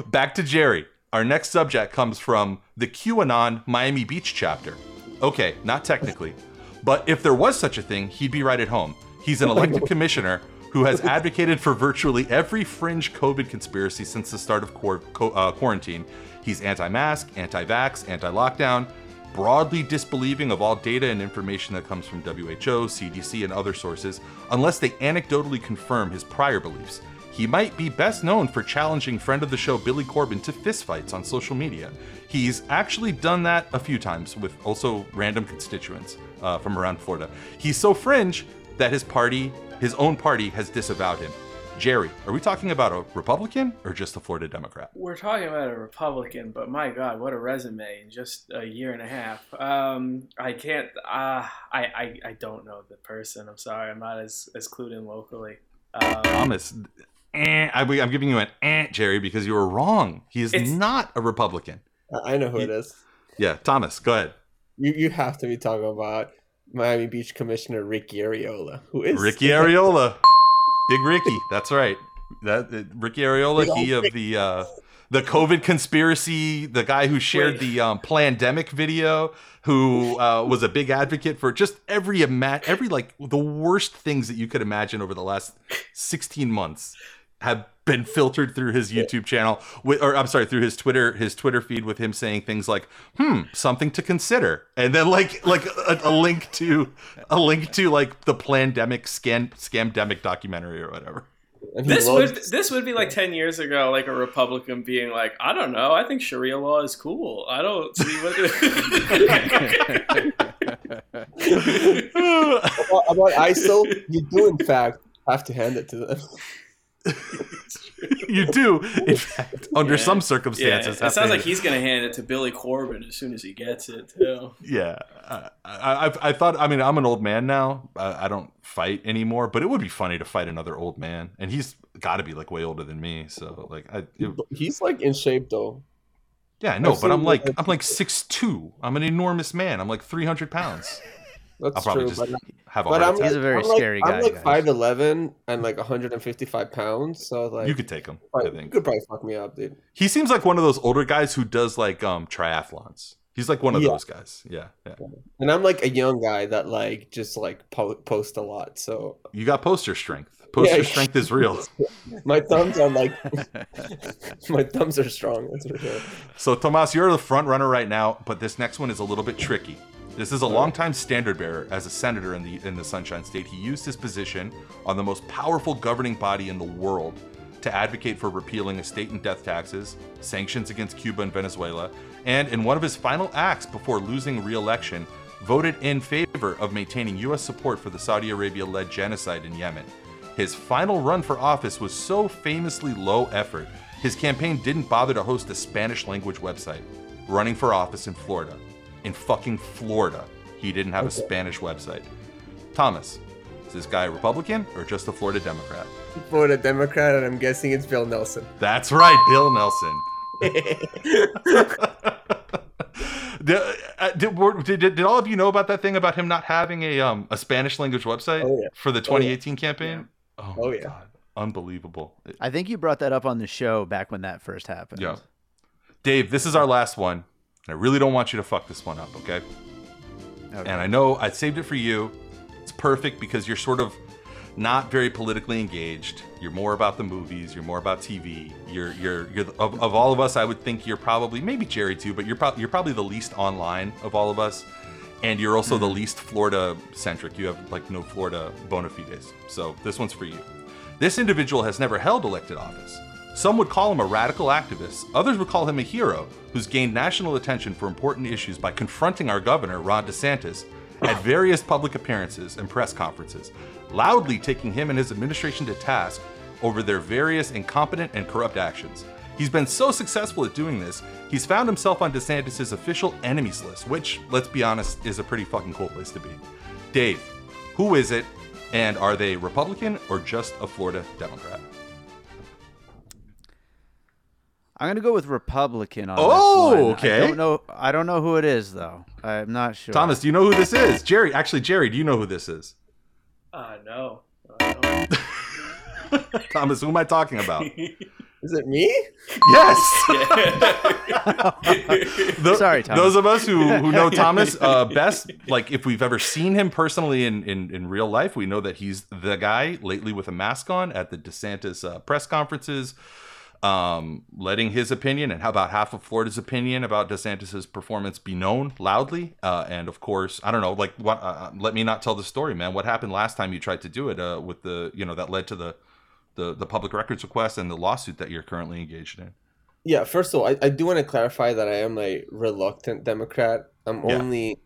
Back to Jerry. Our next subject comes from the QAnon Miami Beach chapter. Okay, not technically, but if there was such a thing, he'd be right at home. He's an elected [laughs] commissioner who has advocated for virtually every fringe COVID conspiracy since the start of co- uh, quarantine. He's anti mask, anti vax, anti lockdown, broadly disbelieving of all data and information that comes from WHO, CDC, and other sources, unless they anecdotally confirm his prior beliefs. He might be best known for challenging friend of the show Billy Corben to fistfights on social media. He's actually done that a few times with also random constituents uh, from around Florida. He's so fringe that his party, his own party, has disavowed him. Jerry, are we talking about a Republican or just a Florida Democrat? We're talking about a Republican, but my God, what a resume in just a year and a half. Um, I can't. Uh, I, I I don't know the person. I'm sorry. I'm not as as clued in locally. Um, Thomas, eh, I, I'm giving you an eh, Jerry, because you were wrong. He is It's- not a Republican. I know who it is. Yeah, Thomas, go ahead. You you have to be talking about Miami Beach Commissioner Ricky Arriola, who is Ricky Arriola, Big Ricky. That's right. That uh, Ricky Arriola, he of the uh, the COVID conspiracy, the guy who shared the um, pandemic video, who uh, was a big advocate for just every ima- every like the worst things that you could imagine over the last 16 months have been filtered through his YouTube channel with or I'm sorry through his Twitter his Twitter feed with him saying things like hmm something to consider and then like like a, a link to a link to like the pandemic scam scamdemic documentary or whatever this loves- would this would be like ten years ago, like a Republican being like, I don't know, I think Sharia law is cool. I don't see what. [laughs] [laughs] about, about ISIL. You do in fact have to hand it to them. [laughs] you do in fact under Yeah. some yeah, circumstances it sounds to- like he's gonna hand it to Billy Corben as soon as he gets it too. yeah I, I, I- I thought I mean I'm an old man now I, I don't fight anymore but it would be funny to fight another old man and he's got to be like way older than me so like I it, He's like in shape though. Yeah, I know, I've but I'm like I'm like six two. I'm an enormous man. I'm like 300 pounds. That's I'll probably true. just but have a but heart I'm attack. He's a very I'm like- scary guy, I'm like five eleven and like 155 pounds. So like you could take him. I think you could probably fuck me up, dude. he seems like one of those older guys who does like um triathlons. He's like one of Yeah. those guys. Yeah, yeah. And I'm like a young guy that like just like po- post a lot. So You got poster strength. Poster Yeah. strength is real. [laughs] my thumbs are like [laughs] my thumbs are strong. That's for sure. So Tomas, you're the front runner right now, but this next one is a little bit tricky. This is a longtime standard bearer as a senator in the in the Sunshine State. He used his position on the most powerful governing body in the world to advocate for repealing estate and death taxes, sanctions against Cuba and Venezuela, and in one of his final acts before losing re-election, voted in favor of maintaining U.S. support for the Saudi Arabia-led genocide in Yemen. His final run for office was so famously low effort, his campaign didn't bother to host a Spanish language website. Running for office in Florida. In fucking Florida. He didn't have a Spanish website. Thomas, is this guy a Republican or just a Florida Democrat? Florida Democrat, and I'm guessing it's Bill Nelson. That's right, Bill Nelson. [laughs] Did, uh, did, did, did, did all of you know about that thing about him not having a um a Spanish language website Oh, yeah. for the 2018 campaign? Oh, Oh, yeah. God. Unbelievable. I think you brought that up on the show back when that first happened. Yeah. Dave, this is our last one. And I really don't want you to fuck this one up, okay? Okay. And I know I saved it for you. It's perfect because you're sort of not very politically engaged. You're more about the movies. You're more about TV. You're you're you're of, of all of us. I would think you're probably maybe Jerry too, but you're probably you're probably the least online of all of us, and you're also the hmm. least Florida centric. You have like no Florida bona fides. So this one's for you. This individual has never held elected office. Some would call him a radical activist. Others would call him a hero who's gained national attention for important issues by confronting our governor, Ron DeSantis, at [laughs] various public appearances and press conferences, loudly taking him and his administration to task over their various incompetent and corrupt actions. He's been so successful at doing this, he's found himself on DeSantis' official enemies list, which, let's be honest, is a pretty fucking cool place to be. Dave, who is it? And are they Republican or just a Florida Democrat? I'm gonna go with Republican on Oh, this one. okay. I don't know. I don't know who it is though. I'm not sure. Thomas, do you know who this is? Jerry, actually, Jerry, do you know who this is? Uh, no. Uh, [laughs] no. Thomas, who am I talking about? [laughs] Is it me? yes. [laughs] Tho- Sorry, Thomas. Those of us who, who know Thomas uh, best, like if we've ever seen him personally in, in, in real life, we know that he's the guy lately with a mask on at the DeSantis uh, press conferences, um, letting his opinion and how about half of Florida's opinion about DeSantis's performance be known loudly. Uh, and of course, I don't know, like what? Uh, let me not tell the story, man. What happened last time you tried to do it uh, with the, you know, that led to the, the the public records request and the lawsuit that you're currently engaged in. Yeah, first of all, I, I do want to clarify that I am a reluctant Democrat. I'm Yeah. only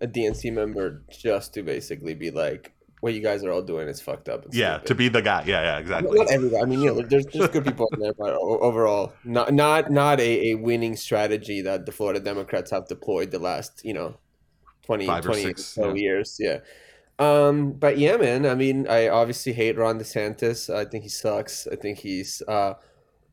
a DNC member just to basically be like, what you guys are all doing is fucked up. And Yeah, stupid." to be the guy. Yeah, yeah, exactly. Not everybody. I mean, you know, there's there's good people in there, but overall, not not not a, a winning strategy that the Florida Democrats have deployed the last you know 20, Five or 20 six, so yeah. years. Yeah. Um, but yeah, man. I mean, I obviously hate Ron DeSantis. I think he sucks. I think he's uh,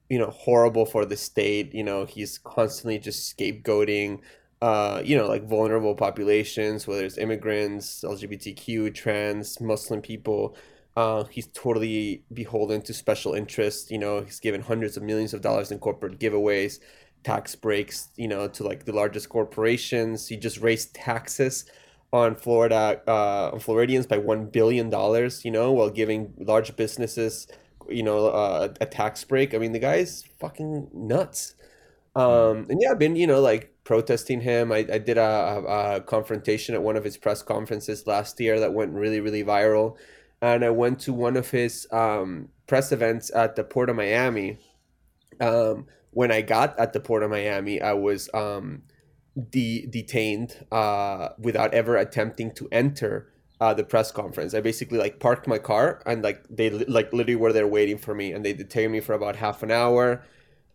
you know, horrible for the state. You know, he's constantly just scapegoating. Uh, you know, like vulnerable populations, whether it's immigrants, LGBTQ, trans, Muslim people. Uh, he's totally beholden to special interests. You know, he's given hundreds of millions of dollars in corporate giveaways, tax breaks. You know, to like the largest corporations. He just raised taxes on Florida, uh, on Floridians by one billion dollars. You know, while giving large businesses, you know, uh, a tax break. I mean, the guy's fucking nuts. Um, and yeah, I've been, you know, like protesting him. I, I did a, a, a confrontation at one of his press conferences last year that went really, really viral. And I went to one of his um, press events at the Port of Miami. Um, when I got at the Port of Miami, I was um, de- detained uh, without ever attempting to enter uh, the press conference. I basically like parked my car and like they li- like literally were there waiting for me, and they detained me for about half an hour.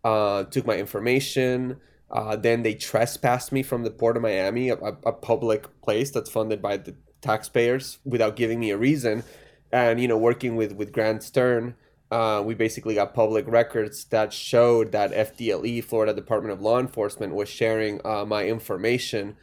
Uh, took my information. Uh, then they trespassed me from the port of Miami, a, a, public place that's funded by the taxpayers, without giving me a reason. And you know, working with with Grant Stern, uh, we basically got public records that showed that FDLE, Florida Department of Law Enforcement, was sharing uh, my information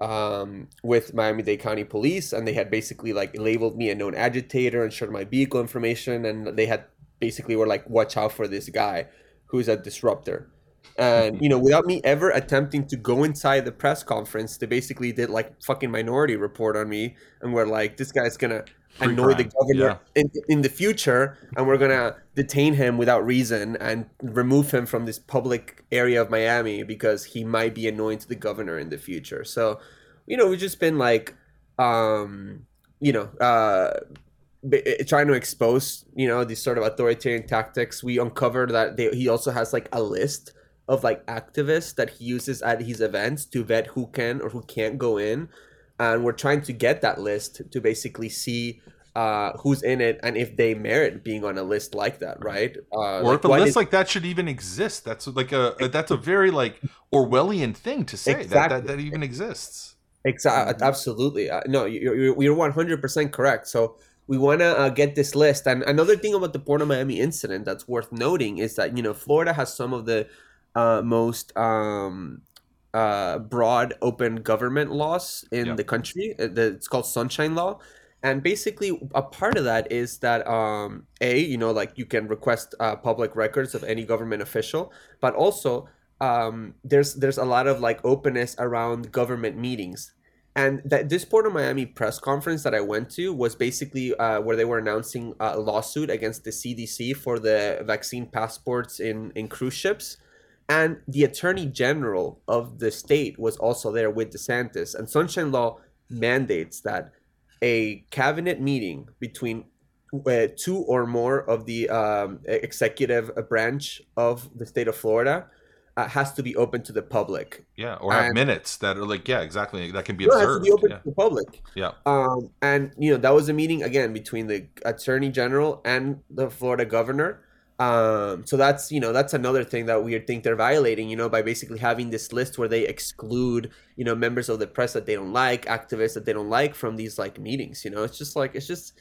um, with Miami Dade County Police, and they had basically like labeled me a known agitator and shared my vehicle information, and they had basically were like, "Watch out for this guy who's a disruptor." And you know, without me ever attempting to go inside the press conference, they basically did like fucking minority report on me, and were like, "This guy's gonna." Free annoy the crime, governor in, in the future and we're gonna detain him without reason and remove him from this public area of miami because he might be annoying to the governor in the future so you know we've just been like um you know uh trying to expose you know these sort of authoritarian tactics we uncovered that they, he also has like a list of like activists that he uses at his events to vet who can or who can't go in and we're trying to get that list to basically see uh, who's in it and if they merit being on a list like that, right? Uh, or if a list is- like that should even exist. That's like a, a- that's a very like Orwellian thing to say that, Exactly. that that even exists. Exactly, absolutely. Uh, no, you're you're- you're one hundred percent correct. So we want to uh, get this list. And another thing about the Port of Miami incident that's worth noting is that you know Florida has some of the uh, most um, uh, broad open government laws in Yeah. the country. Uh, the- It's called Sunshine Law. And basically, a part of that is that um, a you know like you can request uh, public records of any government official, but also um, there's there's a lot of like openness around government meetings And that this Port of Miami press conference that I went to was basically uh, where they were announcing a lawsuit against the CDC for the vaccine passports in, in cruise ships. And the attorney general of the state was also there with DeSantis. And Sunshine Law mandates that a cabinet meeting between uh, two or more of the um, executive branch of the state of Florida uh, has to be open to the public. Yeah, or have minutes that are like, yeah, exactly. That can be No, it has to be open Yeah. to the public. yeah. Um, and you know that was a meeting again between the attorney general and the Florida governor. Um, so that's you know that's another thing that we think they're violating. You know by basically having this list where they exclude you know members of the press that they don't like, activists that they don't like from these like meetings. You know it's just like it's just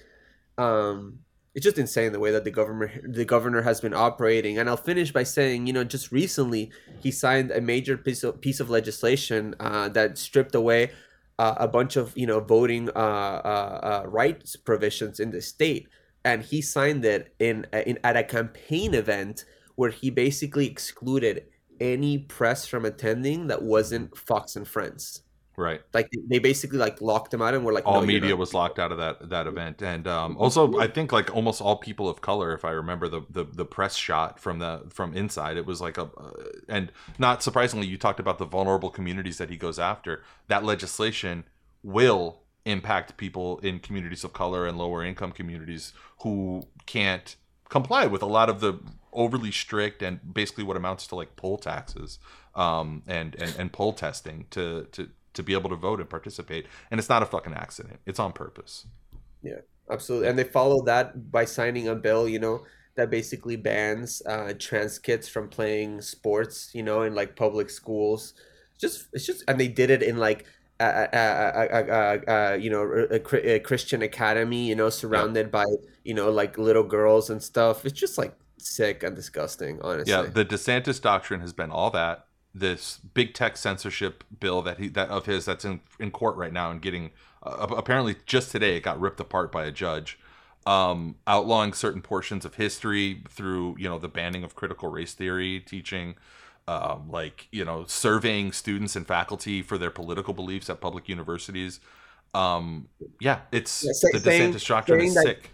um it's just insane the way that the government the governor has been operating and i'll finish by saying you know just recently he signed a major piece of piece of legislation uh, that stripped away uh, a bunch of you know voting uh, uh, uh, rights provisions in the state and he signed it in, in at a campaign event where he basically excluded any press from attending that wasn't fox and friends. Right. like they basically like locked him out and were like all "No, media was locked out of that that event. And um, also i think like almost all people of color if i remember the the, the press shot from the from inside it was like a uh, and not surprisingly you talked about the vulnerable communities that he goes after. That legislation will impact people in communities of color and lower income communities who can't comply with a lot of the overly strict and basically what amounts to like poll taxes um, and, and and poll testing to to to be able to vote and participate. And it's not a fucking accident. It's on purpose. Yeah, absolutely, and they followed that by signing a bill, you know, that basically bans uh, trans kids from playing sports, you know, in like public schools. Just it's just, and they did it in like a, a, a, a, a, a you know a, a Christian academy, you know, surrounded by you know like little girls and stuff. It's just like sick and disgusting, honestly. Yeah, the DeSantis doctrine has been all that. This big tech censorship bill that he that of his that's in in court right now and getting uh, apparently just today it got ripped apart by a judge, um, outlawing certain portions of history through you know the banning of critical race theory teaching, um, like you know surveying students and faculty for their political beliefs at public universities. Um, yeah, it's Yeah, say- the saying- DeSantis doctrine is that- sick.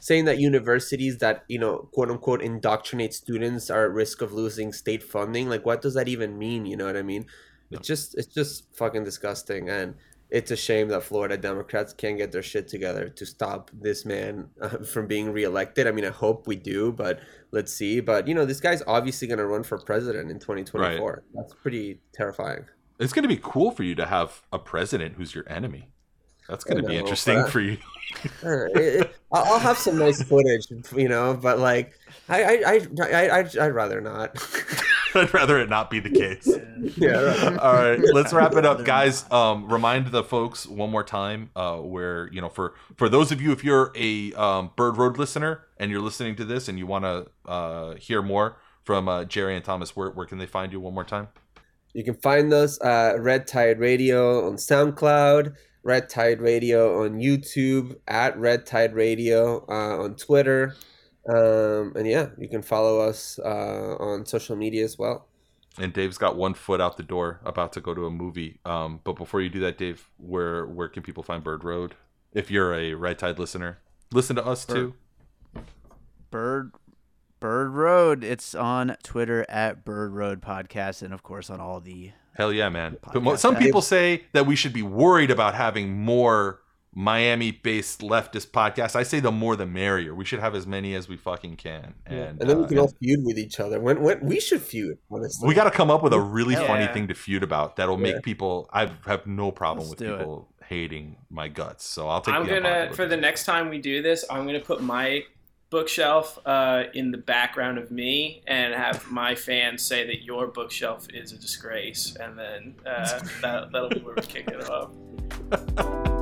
saying that universities that you know quote unquote indoctrinate students are at risk of losing state funding like what does that even mean you know what i mean it's just it's just fucking disgusting and it's a shame that florida democrats can't get their shit together to stop this man uh, [laughs] from being reelected i mean i hope we do but let's see but you know this guy's obviously going to run for president in 2024 that's pretty terrifying It's going to be cool for you to have a president who's your enemy. That's going to be interesting for you. [laughs] I'll have some nice footage, you know, but like, I, I, I, I, I'd rather not. [laughs] [laughs] I'd rather it not be the case. yeah, right. [laughs] All right, let's wrap it up, guys. Um, remind the folks one more time uh, where you know for for those of you if you're a um, Bird Road listener and you're listening to this and you want to uh, hear more from uh, Jerry and Thomas, where where can they find you one more time? You can find us uh, Red Tide Radio on SoundCloud, Red Tide Radio on YouTube, at Red Tide Radio uh, on Twitter, um, and yeah, you can follow us uh, on social media as well. And Dave's got one foot out the door, about to go to a movie. Um, but before you do that, Dave, where where can people find Bird Road? If you're a Red Tide listener, listen to us too. Bird Bird Road. It's on Twitter at Bird Road Podcast, and of course on all the. Hell yeah, man. But Podcast mo- some people say that we should be worried about having more Miami-based leftist podcast. I say the more the merrier. We should have as many as we fucking can. And, And then uh, we can all feud with each other. When, when we should feud, honestly. we got to come up with a really Hell funny thing to feud about that'll Yeah. make people. I have no problem Let's with do it. people hating my guts. So I'll take. I'm the gonna for the next time we do this, I'm gonna put my bookshelf uh, in the background of me and have my fans say that your bookshelf is a disgrace, and then uh, [laughs] that, that'll be where we kick it off. [laughs]